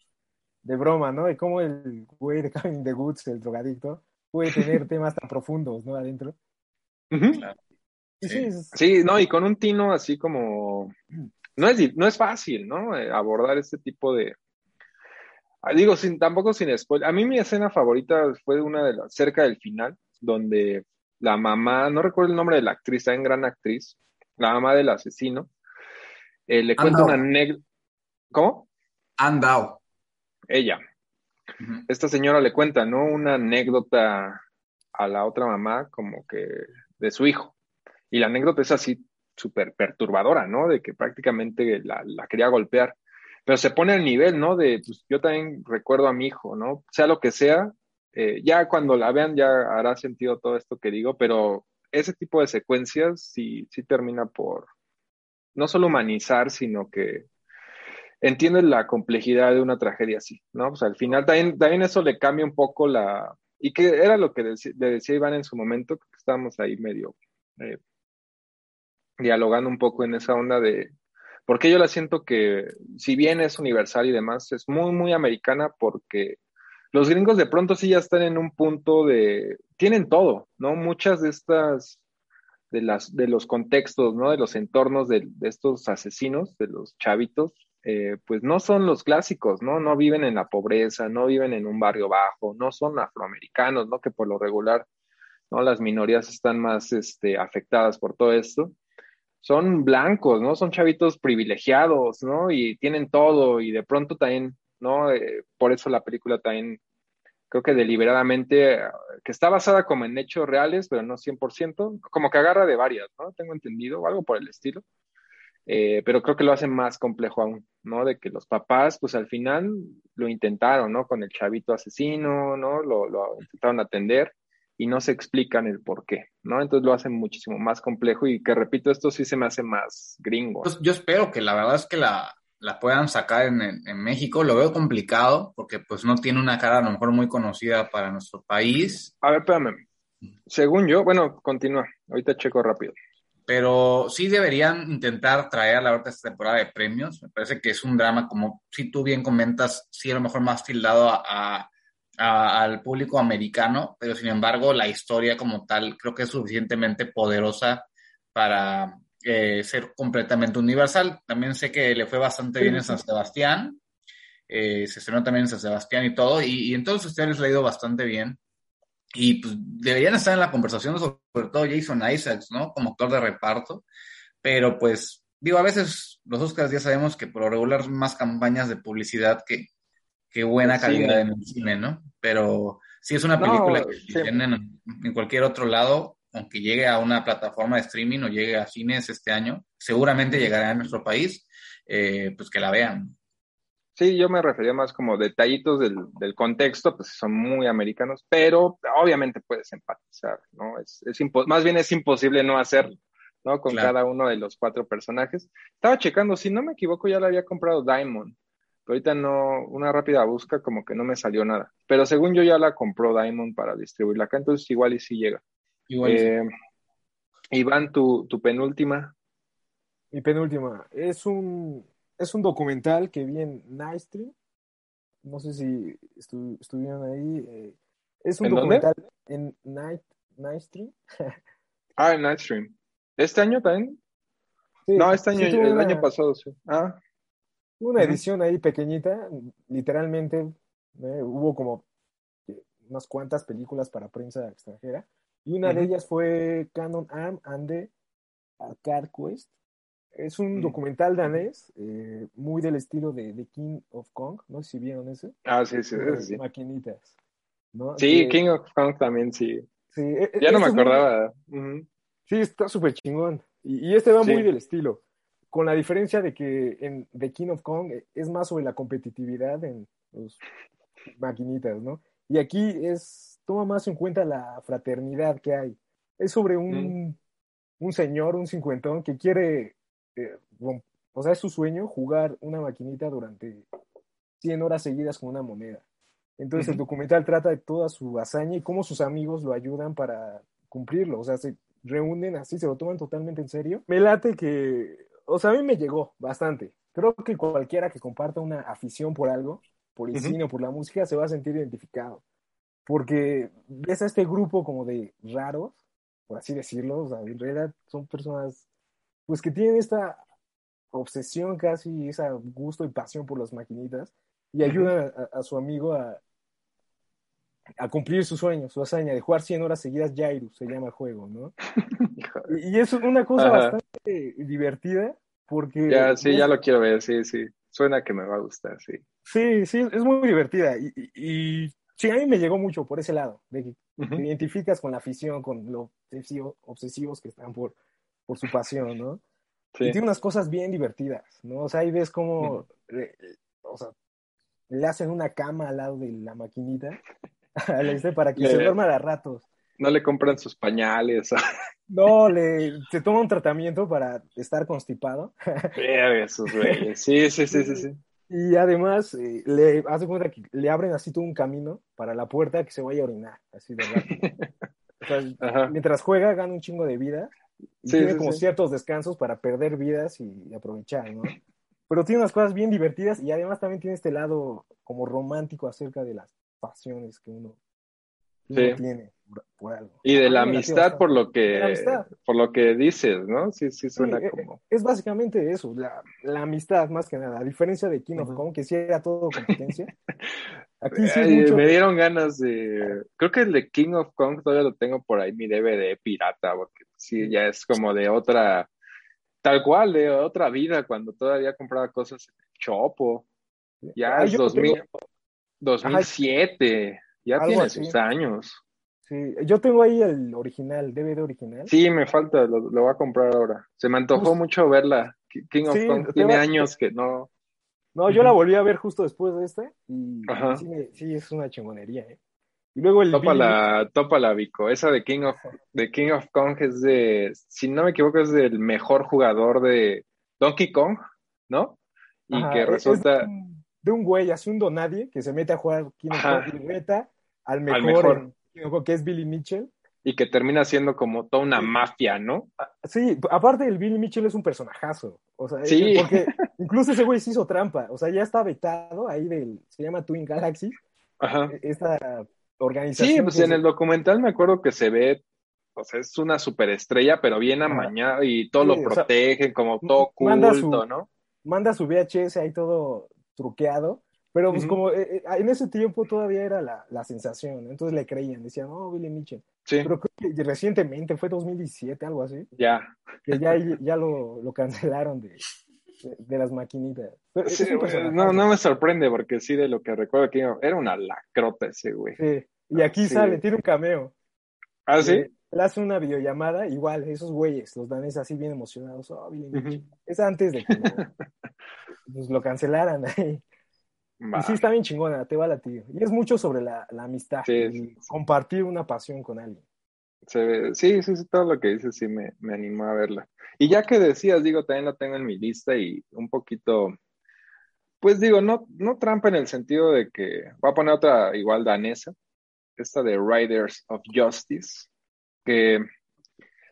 C: de, broma, ¿no? De cómo el güey de Cabin in the Woods, el drogadicto, puede tener temas tan profundos, ¿no? Adentro.
A: sí, sí, no, y con un tino así como no es, no es fácil, ¿no? Eh, abordar este tipo de... Ah, digo, sin, tampoco sin spoiler. A mí mi escena favorita fue una de las, cerca del final, donde la mamá, no recuerdo el nombre de la actriz, en gran actriz, la mamá del asesino, eh, le cuenta una anécdota. ¿Cómo?
B: Andao.
A: Ella. Esta señora le cuenta, ¿no? Una anécdota a la otra mamá, como que de su hijo. Y la anécdota es así súper perturbadora, ¿no? De que prácticamente la, quería golpear. Pero se pone al nivel, ¿no? De, pues yo también recuerdo a mi hijo, ¿no? Sea lo que sea, eh, ya cuando la vean ya hará sentido todo esto que digo, pero ese tipo de secuencias sí, sí termina por no solo humanizar, sino que entiende la complejidad de una tragedia así, ¿no? Pues al final también, también eso le cambia un poco la... Y que era lo que le decía Iván en su momento, que estábamos ahí medio eh, dialogando un poco en esa onda de, porque yo la siento que, si bien es universal y demás, es muy, muy americana porque los gringos de pronto sí ya están en un punto de, tienen todo, ¿no? Muchas de estas, de, las, de los contextos, ¿no? De los entornos de, estos asesinos, de los chavitos, eh, pues no son los clásicos, ¿no? No viven en la pobreza, no viven en un barrio bajo, no son afroamericanos, ¿no? Que por lo regular, ¿no? Las minorías están más este, afectadas por todo esto son blancos, ¿no? Son chavitos privilegiados, ¿no? Y tienen todo y de pronto también, ¿no? Eh, por eso la película también, creo que deliberadamente, que está basada como en hechos reales, pero no 100%, como que agarra de varias, ¿no? Tengo entendido, o algo por el estilo. Eh, pero creo que lo hacen más complejo aún, ¿no? De que los papás, pues al final lo intentaron, ¿no? Con el chavito asesino, ¿no? Lo, lo intentaron atender y no se explican el por qué, ¿no? Entonces lo hacen muchísimo más complejo y que repito, esto sí se me hace más gringo.
B: Pues yo espero que la verdad es que la, la puedan sacar en, en, México. Lo veo complicado porque pues no tiene una cara a lo mejor muy conocida para nuestro país.
A: A ver, espérame. Según yo, bueno, continúa. Ahorita checo rápido.
B: Pero sí deberían intentar traer a la verdad esta temporada de premios. Me parece que es un drama, como si tú bien comentas, sí a lo mejor más tildado a al público americano, pero sin embargo la historia como tal creo que es suficientemente poderosa para eh, ser completamente universal. También sé que le fue bastante bien en San Sebastián, eh, se estrenó también en San Sebastián y todo, y, entonces ustedes le ha ido bastante bien. Y pues deberían estar en la conversación, sobre todo Jason Isaacs, ¿no? Como actor de reparto. Pero pues, digo, a veces los Oscars ya sabemos que por regular más campañas de publicidad que, qué buena calidad en el cine, ¿no? Pero si es una película que tienen en, cualquier otro lado, aunque llegue a una plataforma de streaming o llegue a cines este año, seguramente llegará a nuestro país, eh, pues que la vean.
A: Sí, yo me refería más como detallitos del, del contexto, pues son muy americanos, pero obviamente puedes empatizar, ¿no? Es, es más bien es imposible no hacerlo, ¿no? Con cada uno de los cuatro personajes. Estaba checando, si no me equivoco, ya la había comprado Diamond ahorita no, una rápida busca como que no me salió nada. Pero según yo ya la compró Diamond para distribuirla acá, entonces igual y sí llega. Igual eh, Iván, tu, tu penúltima.
C: Mi penúltima. Es un, es un documental que vi en Nightstream. No sé si estuvieron ahí. Eh, es un documental en Night, Nightstream.
A: ah, en Nightstream. ¿Este año también? no, este año, el año pasado, sí. Ah.
C: Una edición ahí pequeñita, literalmente, hubo como unas cuantas películas para prensa extranjera. Y una de ellas fue Canon Arm and the Arcade Quest. Es un mm. documental danés, eh, muy del estilo de The King of Kong. No sé si vieron ese.
A: Ah, sí, sí,
C: sí. Maquinitas.
A: Sí, King of Kong también, sí.
C: sí e,
A: ya no me acordaba.
C: Sí, está súper chingón. Y, este va muy del estilo. Con la diferencia de que en The King of Kong es más sobre la competitividad en los maquinitas, ¿no? Y aquí es, toma más en cuenta la fraternidad que hay. Es sobre un, mm. un señor, un cincuentón, que quiere, eh, o sea, es su sueño jugar una maquinita durante 100 horas seguidas con una moneda. Entonces el documental trata de toda su hazaña y cómo sus amigos lo ayudan para cumplirlo. O sea, se reúnen así, se lo toman totalmente en serio. Me late que, o sea, a mí me llegó bastante. Creo que cualquiera que comparta una afición por algo, por el cine o por la música, se va a sentir identificado. Porque ves a este grupo como de raros, por así decirlo, o sea, en realidad son personas, pues que tienen esta obsesión casi, ese gusto y pasión por las maquinitas, y ayudan a, su amigo a, a cumplir su sueño, su hazaña de jugar 100 horas seguidas Jairus, se llama el juego, ¿no? y, es una cosa bastante divertida porque...
A: Ya, sí, ya lo quiero ver, sí, sí. Suena que me va a gustar, sí.
C: Sí, sí, es muy divertida y, y, sí, a mí me llegó mucho por ese lado, de que te identificas con la afición, con los obsesivos que están por, por su pasión, ¿no? Sí. Y tiene unas cosas bien divertidas, ¿no? O sea, ahí ves cómo, o sea, le hacen una cama al lado de la maquinita para que se duerma a ratos.
A: No le compran sus pañales.
C: no, le, se toma un tratamiento para estar constipado.
A: Sí, sí, sí, sí, sí.
C: Y además, eh, le hace cuenta que le abren así todo un camino para la puerta que se vaya a orinar, así de rato. mientras juega, gana un chingo de vida y tiene como ciertos descansos para perder vidas y aprovechar, ¿no? Pero tiene unas cosas bien divertidas y además también tiene este lado como romántico acerca de las pasiones que uno, tiene por, algo.
A: Y de la amistad por lo que por lo que dices, ¿no? Sí, sí suena
C: e, e,
A: como.
C: Es básicamente eso, la, la, amistad más que nada, a diferencia de King of Kong, que sí era todo competencia.
A: Aquí sí mucho... Me dieron ganas de. Creo que el de King of Kong todavía lo tengo por ahí, mi DVD pirata, porque sí, ya es como de otra. Tal cual, de otra vida, cuando todavía compraba cosas en el Chopo. Ya es 2000. 2007, ya tiene sus años.
C: Sí, yo tengo ahí el original, DVD original.
A: Sí, me falta, lo, voy a comprar ahora. Se me antojó mucho verla. King of Kong tiene años que no.
C: No, yo la volví a ver justo después de este y sí, es una chingonería, ¿eh? Y luego el
A: topa la, topa la Vico. Esa de King of de King of Kong es de, si no me equivoco, es del mejor jugador de Donkey Kong, ¿no? Y que resulta
C: de un güey, así un donadie, que se mete a jugar King y reta al mejor, que es Billy Mitchell.
A: Y que termina siendo como toda una mafia, ¿no?
C: Ah, sí, aparte el Billy Mitchell es un personajazo. O sea, sí. porque incluso ese güey se hizo trampa. O sea, ya está vetado ahí del, se llama Twin Galaxy. Ajá. E, esta organización.
A: Sí, pues en el documental me acuerdo que se ve, o sea, es una superestrella, pero bien amañada y todo lo protege, como todo culto, ¿no?
C: Manda su VHS ahí todo truqueado, pero pues como eh, eh, en ese tiempo todavía era la, la, sensación, entonces le creían, decían, oh, Billy Mitchell. Pero creo que recientemente, fue 2017, algo así.
A: Ya.
C: Que ya, ya lo, lo cancelaron de, de, las maquinitas.
A: no, no me sorprende porque sí, de lo que recuerdo que era una lacrota ese güey.
C: Sí, y aquí sale, tiene un cameo.
A: ¿Ah, sí?
C: Él hace una videollamada, igual, esos güeyes, los daneses así bien emocionados. Oh, Billy Mitchell. Es antes de que pues lo cancelaran ahí. Y sí, está bien chingona, te va la tío. Y es mucho sobre la, amistad, compartir una pasión con alguien.
A: sí, sí, sí, todo lo que dices sí me, me animó a verla. Y ya que decías, digo, también la tengo en mi lista y un poquito, pues digo, no, no trampa en el sentido de que voy a poner otra igual danesa, esta de Riders of Justice, que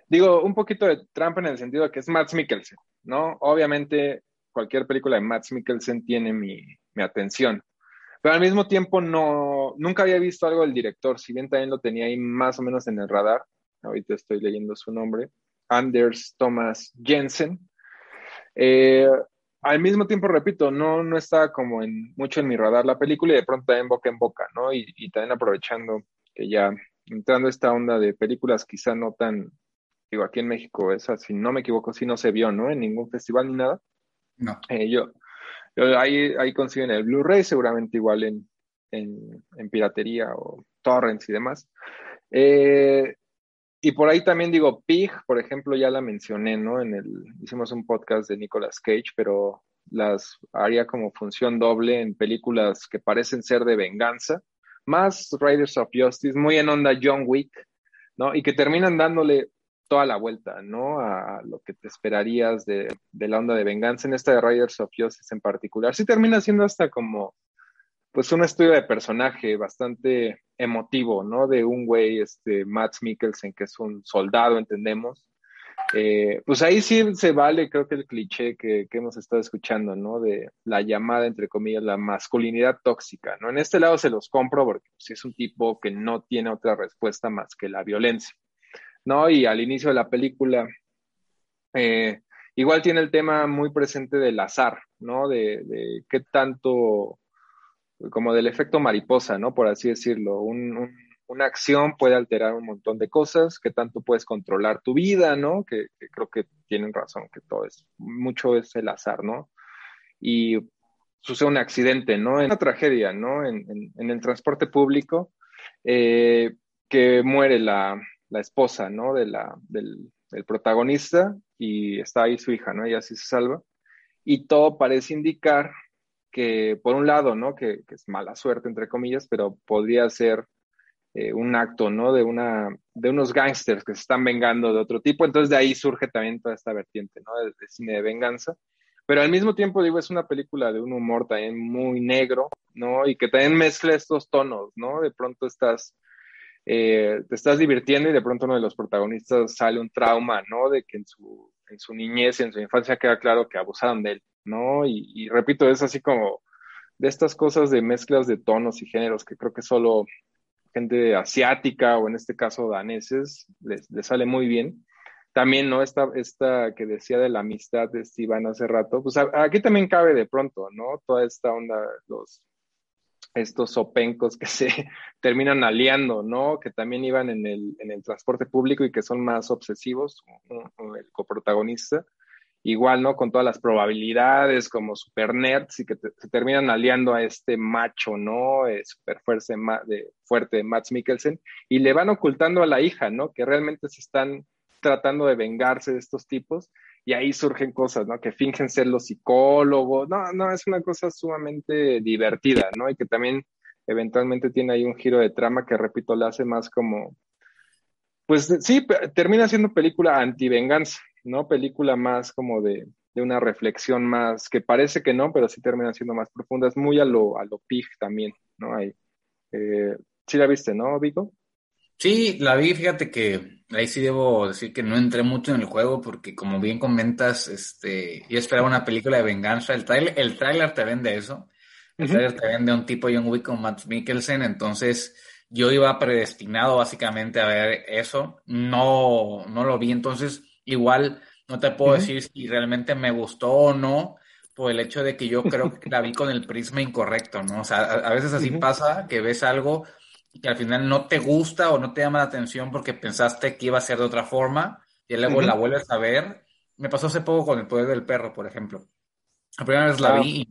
A: digo, un poquito de trampa en el sentido de que es Matt Mikkelsen, ¿no? Obviamente cualquier película de Matt Mikkelsen tiene mi, atención. Pero al mismo tiempo no, nunca había visto algo del director, si bien también lo tenía ahí más o menos en el radar. Ahorita estoy leyendo su nombre. Anders Thomas Jensen. Eh, al mismo tiempo, repito, no, no está como en mucho en mi radar la película y de pronto también boca en boca, ¿no? Y, y también aprovechando que ya entrando esta onda de películas quizá no tan, digo, aquí en México, esa, si no me equivoco, sí no se vio, ¿no? En ningún festival ni nada.
B: No.
A: Eh, yo, ahí, ahí consiguen el Blu-ray, seguramente igual en, en, en, piratería o torrents y demás. Eh, y por ahí también digo, Pig, por ejemplo, ya la mencioné, ¿no? En el, hicimos un podcast de Nicolas Cage, pero las haría como función doble en películas que parecen ser de venganza, más Riders of Justice, muy en onda John Wick, ¿no? Y que terminan dándole toda la vuelta, ¿no? A lo que te esperarías de, de la onda de venganza en esta de Riders of Justice en particular. Sí termina siendo hasta como pues un estudio de personaje bastante emotivo, ¿no? De un güey, este, Max Mikkelsen, que es un soldado, entendemos. Eh, pues ahí sí se vale, creo que el cliché que, hemos estado escuchando, ¿no? De la llamada, entre comillas, la masculinidad tóxica, ¿no? En este lado se los compro porque pues, es un tipo que no tiene otra respuesta más que la violencia, ¿no? Y al inicio de la película, eh, igual tiene el tema muy presente del azar, ¿no? De, de qué tanto como del efecto mariposa, ¿no? Por así decirlo. Un, una acción puede alterar un montón de cosas, que tanto puedes controlar tu vida, ¿no? Que, creo que tienen razón, que todo es, mucho es el azar, ¿no? Y sucede un accidente, ¿no? Una tragedia, ¿no? En, en, el transporte público, eh, que muere la, la, esposa, ¿no? De la, del, protagonista y está ahí su hija, ¿no? Y así se salva. Y todo parece indicar que por un lado, ¿no? Que, que, es mala suerte, entre comillas, pero podría ser eh, un acto, ¿no? De, una, de unos gángsters que se están vengando de otro tipo. Entonces de ahí surge también toda esta vertiente, ¿no? De, cine de venganza. Pero al mismo tiempo, digo, es una película de un humor también muy negro, ¿no? Y que también mezcla estos tonos, ¿no? De pronto estás, eh, te estás divirtiendo y de pronto uno de los protagonistas sale un trauma, ¿no? De que en su, en su niñez en su infancia queda claro que abusaron de él, ¿no? Y, y, repito, es así como de estas cosas de mezclas de tonos y géneros que creo que solo gente asiática o en este caso daneses les, sale muy bien. También, ¿no? Esta, esta que decía de la amistad de Steven hace rato, pues aquí también cabe de pronto, ¿no? Toda esta onda, los, estos sopencos que se terminan aliando, ¿no? Que también iban en el, en el transporte público y que son más obsesivos, el coprotagonista igual, ¿no? Con todas las probabilidades como super nerds y que se terminan aliando a este macho, ¿no? Eh, super fuerte, de, fuerte Max Mikkelsen y le van ocultando a la hija, ¿no? Que realmente se están tratando de vengarse de estos tipos y ahí surgen cosas, ¿no? Que fingen ser los psicólogos, no, no, es una cosa sumamente divertida, ¿no? Y que también eventualmente tiene ahí un giro de trama que, repito, la hace más como, pues sí, termina siendo película anti-venganza, ¿no? Película más como de, de, una reflexión más, que parece que no, pero sí termina siendo más profunda, es muy a lo, a lo pig también, ¿no? Ahí. Eh, sí la viste, ¿no, Vico?
B: Sí, la vi, fíjate que ahí sí debo decir que no entré mucho en el juego porque como bien comentas, este, yo esperaba una película de venganza, el trailer, el tráiler te vende eso, el uh -huh. trailer te vende un tipo John Wick con Matt Mikkelsen, entonces yo iba predestinado básicamente a ver eso, no, no lo vi, entonces igual no te puedo uh -huh. decir si realmente me gustó o no, por el hecho de que yo creo que la vi con el prisma incorrecto, ¿no? O sea, a, a veces así uh -huh. pasa que ves algo y que al final no te gusta o no te llama la atención porque pensaste que iba a ser de otra forma y luego uh -huh. la vuelves a ver. Me pasó hace poco con El Poder del Perro, por ejemplo. La primera vez la vi y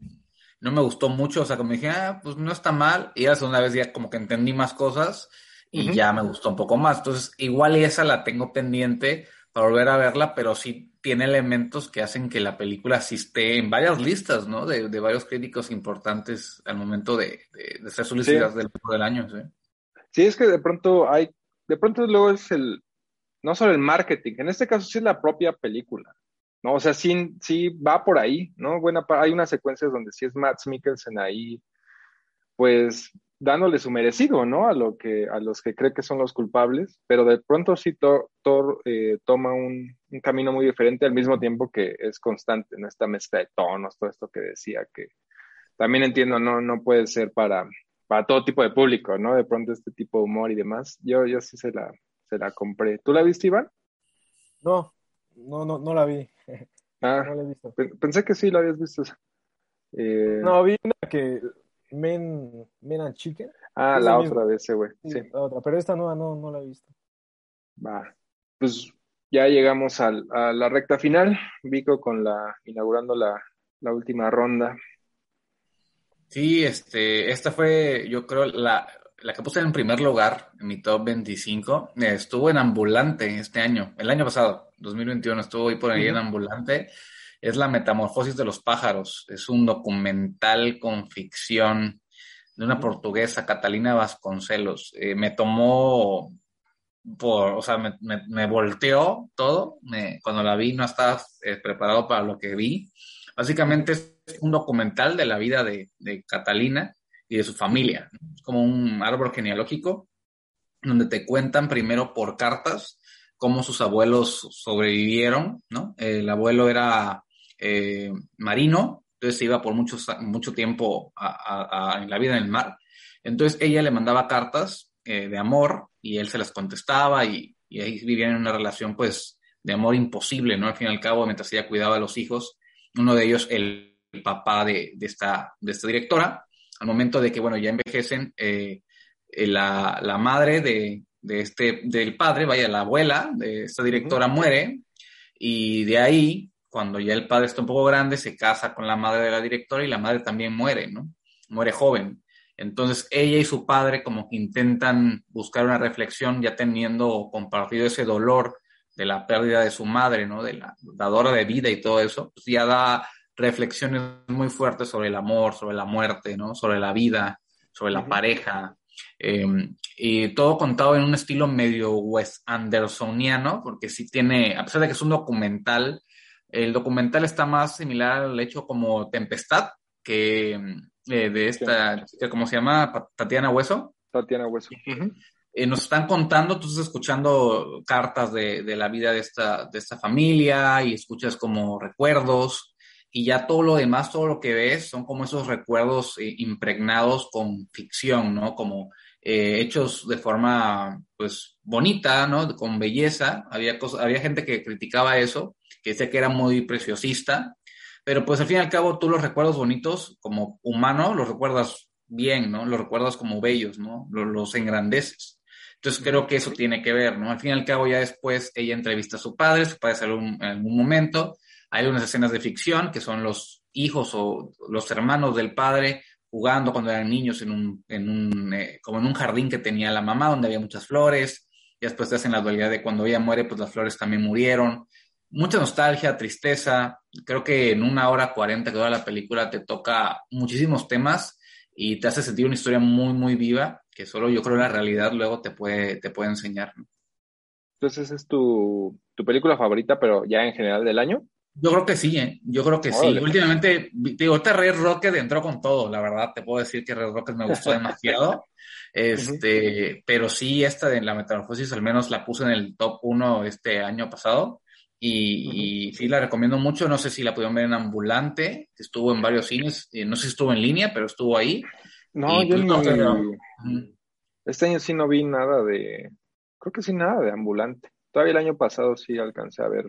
B: no me gustó mucho, o sea, como dije, ah, pues no está mal, y la segunda vez ya como que entendí más cosas y uh -huh. ya me gustó un poco más. Entonces, igual esa la tengo pendiente para volver a verla, pero sí tiene elementos que hacen que la película sí esté en varias listas, ¿no? De, de varios críticos importantes al momento de, de, de ser solicitadas sí. del, del año, ¿sí?
A: Sí, es que de pronto hay, de pronto luego es el, no solo el marketing, en este caso sí es la propia película, ¿no? O sea, sí, sí va por ahí, ¿no? Buena, hay unas secuencias donde sí es Matt Mikkelsen ahí, pues dándole su merecido, ¿no? A, lo que, a los que cree que son los culpables, pero de pronto sí Thor, Thor eh, toma un, un, camino muy diferente al mismo tiempo que es constante, ¿no? Esta mezcla de tonos, todo esto que decía, que también entiendo, no, no puede ser para, para todo tipo de público, ¿no? De pronto este tipo de humor y demás. Yo, yo sí se la, se la compré. ¿Tú la viste, Iván?
C: No, no, no, no la vi.
A: Ah, no la he visto. Pensé que sí lo habías visto.
C: Eh... No, vi una que Men, Men and Chicken.
A: Ah, la otra de ese, güey. Sí,
C: La otra, pero esta nueva no, no la he visto.
A: Va. Pues ya llegamos a la recta final. Vico con la, inaugurando la, la última ronda.
B: Sí, este, esta fue, yo creo, la, la que puse en primer lugar en mi top 25. Estuvo en Ambulante este año, el año pasado, 2021, estuvo ahí por ahí en Ambulante. Es La Metamorfosis de los Pájaros. Es un documental con ficción de una portuguesa, Catalina Vasconcelos. Eh, me tomó por, o sea, me, me, volteó todo. cuando la vi no estaba eh, preparado para lo que vi. Básicamente es un documental de la vida de, de Catalina y de su familia. Es como un árbol genealógico donde te cuentan primero por cartas cómo sus abuelos sobrevivieron, ¿no? El abuelo era eh, marino, entonces se iba por mucho, mucho tiempo en la vida en el mar. Entonces ella le mandaba cartas eh, de amor y él se las contestaba y, ahí vivían en una relación pues de amor imposible, ¿no? Al fin y al cabo, mientras ella cuidaba a los hijos, uno de ellos, el, papá de, esta, de esta directora, al momento de que, bueno, ya envejecen, eh, la, la, madre de, de, este, del padre, vaya, la abuela de esta directora muere y de ahí cuando ya el padre está un poco grande, se casa con la madre de la directora y la madre también muere, ¿no? Muere joven. Entonces ella y su padre como que intentan buscar una reflexión ya teniendo compartido ese dolor de la pérdida de su madre, ¿no? De la dadora de vida y todo eso, pues ya da reflexiones muy fuertes sobre el amor, sobre la muerte, ¿no? Sobre la vida, sobre la pareja. Em, y todo contado en un estilo medio Wes Andersoniano, porque sí tiene, a pesar de que es un documental, el documental está más similar al hecho como Tempestad, que eh, de esta, ¿cómo se llama? Tatiana Hueso.
A: Tatiana Hueso.
B: Eh, nos están contando, tú estás escuchando cartas de, de, la vida de esta, de esta familia y escuchas como recuerdos y ya todo lo demás, todo lo que ves son como esos recuerdos eh, impregnados con ficción, ¿no? Como hechos de forma, pues, bonita, ¿no? Con belleza. Había, cosas, había gente que criticaba eso, que sé que era muy preciosista, pero pues al fin y al cabo tú los recuerdos bonitos como humano los recuerdas bien, ¿no? Los recuerdas como bellos, ¿no? Los, engrandeces. Entonces creo que eso tiene que ver, ¿no? Al fin y al cabo ya después ella entrevista a su padre, su padre sale en algún momento, hay unas escenas de ficción que son los hijos o los hermanos del padre jugando cuando eran niños en un, en un eh, como en un jardín que tenía la mamá donde había muchas flores, y después te hacen la dualidad de cuando ella muere, pues las flores también murieron mucha nostalgia, tristeza. Creo que en una hora cuarenta que dura la película te toca muchísimos temas y te hace sentir una historia muy, muy viva que solo yo creo la realidad luego te puede, te puede enseñar.
A: Entonces, ¿es tu, tu película favorita, pero ya en general del año?
B: Yo creo que sí, ¿eh? yo creo que sí. Últimamente, digo, este Red Rocket entró con todo, la verdad, te puedo decir que Red Rocket me gustó demasiado. Este, pero sí, esta de la metamorfosis al menos la puse en el top 1 este año pasado. Y, sí, la recomiendo mucho. No sé si la pudieron ver en Ambulante, estuvo en varios cines. Eh, no sé si estuvo en línea, pero estuvo ahí.
A: No, yo pues, no. Este año sí no vi nada de. Creo que sí, nada de Ambulante. Todavía el año pasado sí alcancé a ver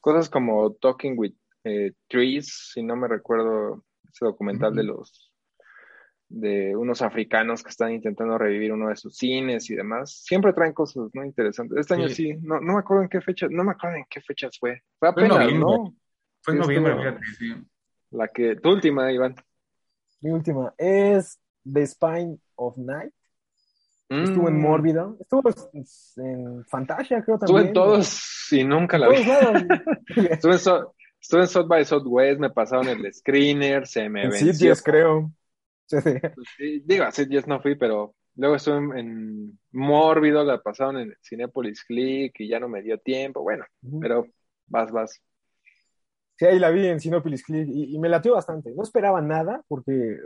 A: cosas como Talking with eh, Trees, si no me recuerdo ese documental de los de unos africanos que están intentando revivir uno de sus cines y demás. Siempre traen cosas no interesantes. Este año sí, no, no me acuerdo en qué fecha, no me acuerdo en qué fechas fue. Fue apenas, ¿no?
B: Fue en noviembre, fíjate, sí.
A: La que, tu última, Iván.
C: Mi última es The Spine of Night. Estuvo en mm. Mórbido. Estuvo en Fantasia, creo también.
A: Estuve en todos y nunca la vi. estuve, en so, estuve en South by Southwest, me pasaron el screener, se me venció.
C: Sí, creo.
A: Pues sí. digo, días no fui, pero luego estuve en, Mórbido, la pasaron en Cinepolis Click y ya no me dio tiempo. Bueno, pero vas, vas.
C: Sí, ahí la vi en Cinepolis Click y, me latió bastante. No esperaba nada porque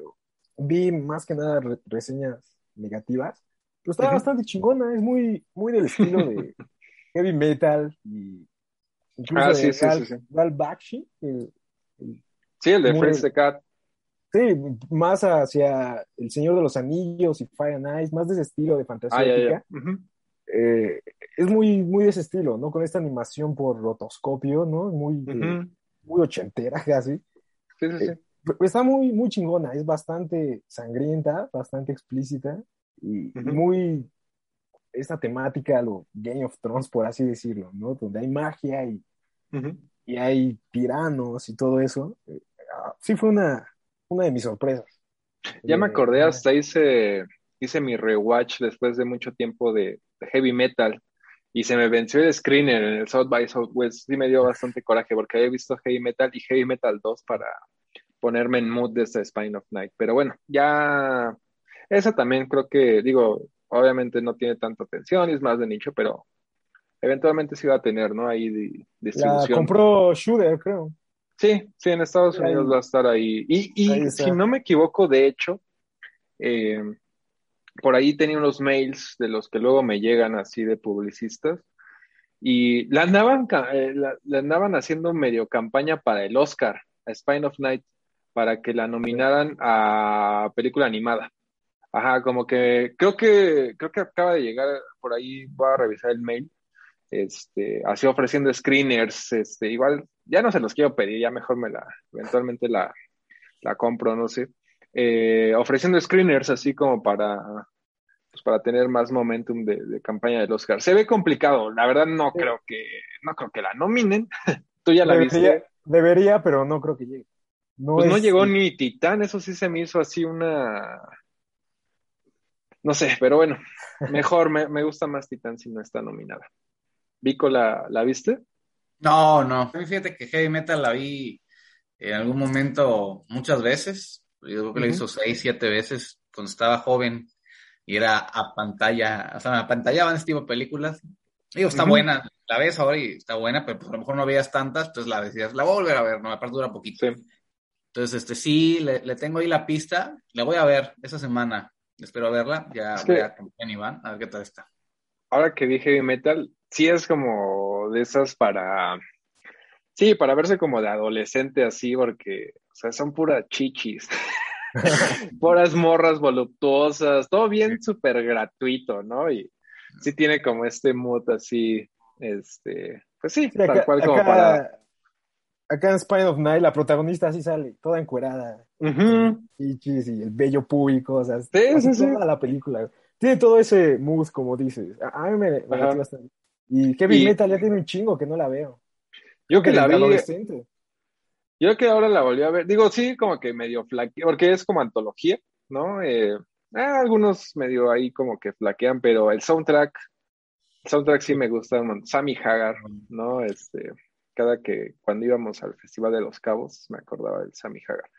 C: vi más que nada reseñas negativas, pero estaba bastante chingona. Es muy, muy del estilo de heavy metal y incluso ah, sí, sí, sí, Val Bakshi. El,
A: sí, el de Friends the Cat.
C: Sí, más hacia El Señor de los Anillos y Fire and Ice, más de ese estilo de fantasía. Ah, eh, es muy, muy de ese estilo, ¿no? Con esta animación por rotoscopio, ¿no? Muy muy ochentera casi. Sí, sí, sí. Eh, está muy, muy chingona, es bastante sangrienta, bastante explícita y, muy esta temática, lo Game of Thrones, por así decirlo, ¿no? Donde hay magia y, y hay tiranos y todo eso. Ah, sí fue una, una de mis sorpresas.
A: Ya me acordé, eh, hasta hice, hice mi rewatch después de mucho tiempo de, heavy metal y se me venció el screener en el South by Southwest. Sí me dio bastante coraje porque había visto heavy metal y heavy metal 2 para ponerme en mood de este Spine of Night. Pero bueno, ya esa también creo que, digo, obviamente no tiene tanta atención y es más de nicho, pero eventualmente sí va a tener, ¿no? Ahí de,
C: distribución. La compró Shooter, creo.
A: Sí, sí, en Estados Unidos va a estar ahí. Y, y si no me equivoco, de hecho, eh, por ahí tenía unos mails de los que luego me llegan así de publicistas y la andaban, eh, la andaban haciendo medio campaña para el Oscar, a Spine of Night para que la nominaran a película animada. Ajá, como que creo que creo que acaba de llegar por ahí, voy a revisar el mail. Este, así ofreciendo screeners, este, igual ya no se los quiero pedir, ya mejor me la eventualmente la, la compro, no sé. Eh, ofreciendo screeners así como para pues para tener más momentum de, campaña del Oscar. Se ve complicado, la verdad no creo que no creo que la nominen. Tú ya la viste.
C: Debería, pero no creo que llegue.
A: No pues no llegó ni Titán, eso sí se me hizo así una. No sé, pero bueno, mejor, me, gusta más Titán si no está nominada. Vico, ¿la, ¿la viste?
B: No, no. Fíjate que Heavy Metal la vi en algún momento muchas veces. Yo creo que la hizo seis, siete veces cuando estaba joven y era a pantalla, o sea, a pantallaban este tipo de películas. Digo, está buena, la ves ahora y está buena, pero pues, a lo mejor no veías tantas, pues la decías, la voy a volver a ver, no, aparte dura poquito. Sí. Entonces, este sí, le, tengo ahí la pista, la voy a ver esa semana, espero verla, ya voy a con Iván, a ver qué tal está.
A: Ahora que dije metal, sí es como de esas para, sí, para verse como de adolescente así, porque, o sea, son puras chichis. puras morras voluptuosas, todo bien súper gratuito, ¿no? Y sí tiene como este mood así, este, pues sí, tal cual como para
C: acá en Spine of Night la protagonista así sale, toda encuerada. y, y el bello público, o sea, sí, sí, toda la película. Tiene todo ese mood, como dices. A, mí me, me bastante. Y Kevin Metal ya tiene un chingo que no la veo.
A: Yo que la vi. Yo que ahora la volví a ver. Digo, sí, como que medio flaquea, porque es como antología, ¿no? Eh, eh, algunos medio ahí como que flaquean, pero el soundtrack, el soundtrack sí me gusta. Sammy Hagar, ¿no? Este, cada que cuando íbamos al Festival de los Cabos me acordaba del Sammy Hagar.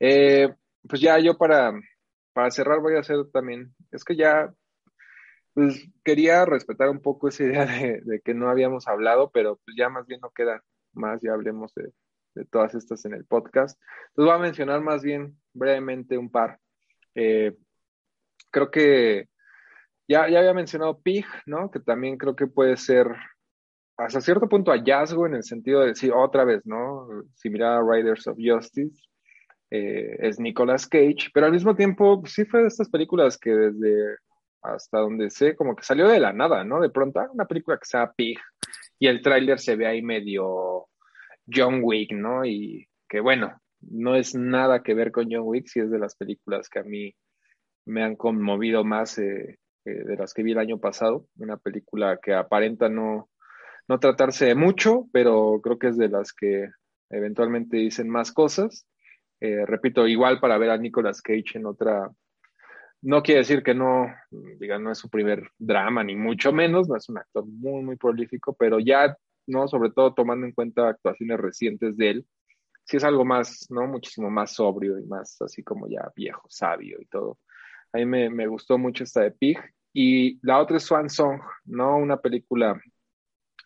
A: Eh, pues ya yo para, para cerrar voy a hacer también, es que ya pues quería respetar un poco esa idea de, que no habíamos hablado, pero pues ya más bien no queda más, ya hablemos de, todas estas en el podcast. Entonces voy a mencionar más bien brevemente un par. Eh, creo que ya, ya había mencionado Pig, ¿no? Que también creo que puede ser hasta cierto punto hallazgo en el sentido de decir otra vez, ¿no? Similar a Riders of Justice, eh, es Nicolas Cage, pero al mismo tiempo sí fue de estas películas que desde hasta donde sé, como que salió de la nada, ¿no? De pronto, una película que sea Pig y el tráiler se ve ahí medio John Wick, ¿no? Y que bueno, no es nada que ver con John Wick, si es de las películas que a mí me han conmovido más eh, eh, de las que vi el año pasado, una película que aparenta no no tratarse de mucho, pero creo que es de las que eventualmente dicen más cosas. Eh, repito, igual para ver a Nicolas Cage en otra, no quiere decir que no, diga, no es su primer drama, ni mucho menos, no es un actor muy, muy prolífico, pero ya, ¿no? Sobre todo tomando en cuenta actuaciones recientes de él, sí es algo más, ¿no? Muchísimo más sobrio y más así como ya viejo, sabio y todo. A mí me, me gustó mucho esta de Pig. Y la otra es Swan Song, ¿no? Una película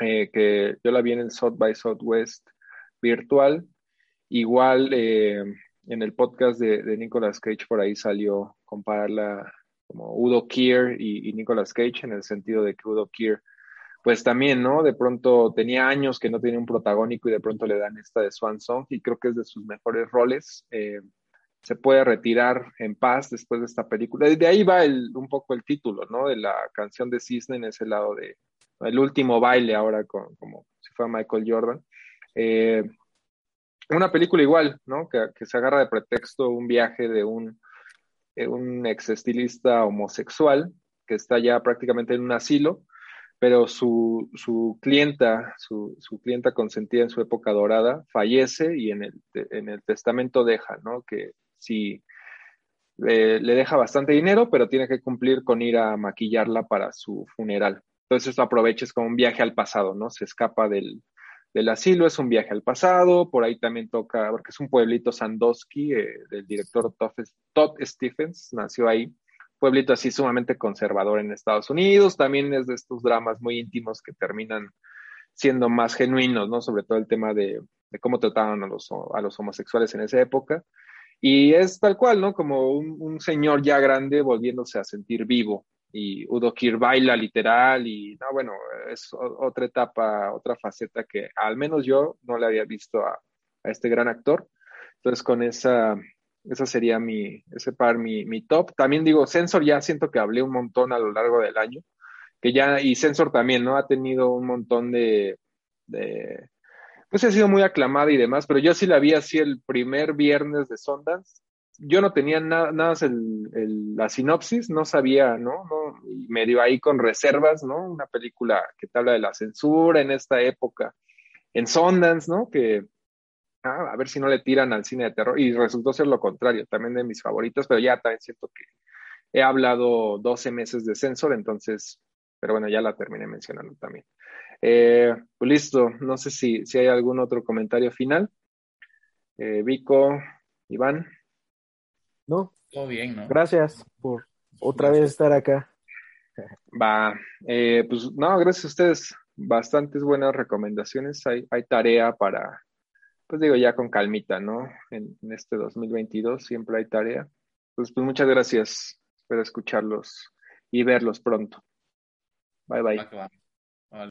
A: eh, que yo la vi en el South by Southwest virtual. Igual eh, en el podcast de, de, Nicolas Cage por ahí salió compararla como Udo Kier y, Nicolas Cage en el sentido de que Udo Kier pues también, ¿no? De pronto tenía años que no tenía un protagónico y de pronto le dan esta de Swan Song y creo que es de sus mejores roles. Eh, se puede retirar en paz después de esta película. De ahí va un poco el título, ¿no? De la canción de Cisne en ese lado de, el último baile ahora con, como si fuera Michael Jordan. Eh, una película igual, ¿no? Que se agarra de pretexto un viaje de un, un ex estilista homosexual que está ya prácticamente en un asilo, pero su, su clienta, su, su, clienta consentida en su época dorada, fallece y en el, en el testamento deja, ¿no? Que si le deja bastante dinero, pero tiene que cumplir con ir a maquillarla para su funeral. Entonces aprovecha, es como un viaje al pasado, ¿no? Se escapa del, del asilo, es un viaje al pasado, por ahí también toca, porque es un pueblito Sandusky, eh, del director Todd Stephens, nació ahí, pueblito así sumamente conservador en Estados Unidos, también es de estos dramas muy íntimos que terminan siendo más genuinos, ¿no? Sobre todo el tema de, cómo trataban a los, a los homosexuales en esa época. Y es tal cual, ¿no? Como un señor ya grande volviéndose a sentir vivo, y Udo Kier baila literal y no, bueno, es otra etapa, otra faceta que al menos yo no le había visto a, este gran actor. Entonces con esa, esa sería mi, ese par, mi, mi top. También digo, Sensor ya siento que hablé un montón a lo largo del año, que ya, y Sensor también, ¿no? Ha tenido un montón de, de pues ha sido muy aclamada y demás, pero yo sí la vi así el primer viernes de Sundance yo no tenía nada, nada el, la sinopsis, no sabía, ¿no? ¿no? Y me dio ahí con reservas, ¿no? Una película que te habla de la censura en esta época, en Sundance, ¿no? Que ah, a ver si no le tiran al cine de terror, y resultó ser lo contrario, también de mis favoritos, pero ya también siento que he hablado 12 meses de censor, entonces, pero bueno, ya la terminé mencionando también. Eh, pues listo, no sé si, si hay algún otro comentario final. Eh, Vico, Iván.
C: No.
B: Todo bien, ¿no?
C: Gracias por otra vez estar acá.
A: Va, eh, pues no, gracias a ustedes. Bastantes buenas recomendaciones. Hay, hay tarea para, pues digo, ya con calmita, ¿no? En, en este 2022 siempre hay tarea. Pues, pues muchas gracias. Espero escucharlos y verlos pronto. Bye bye.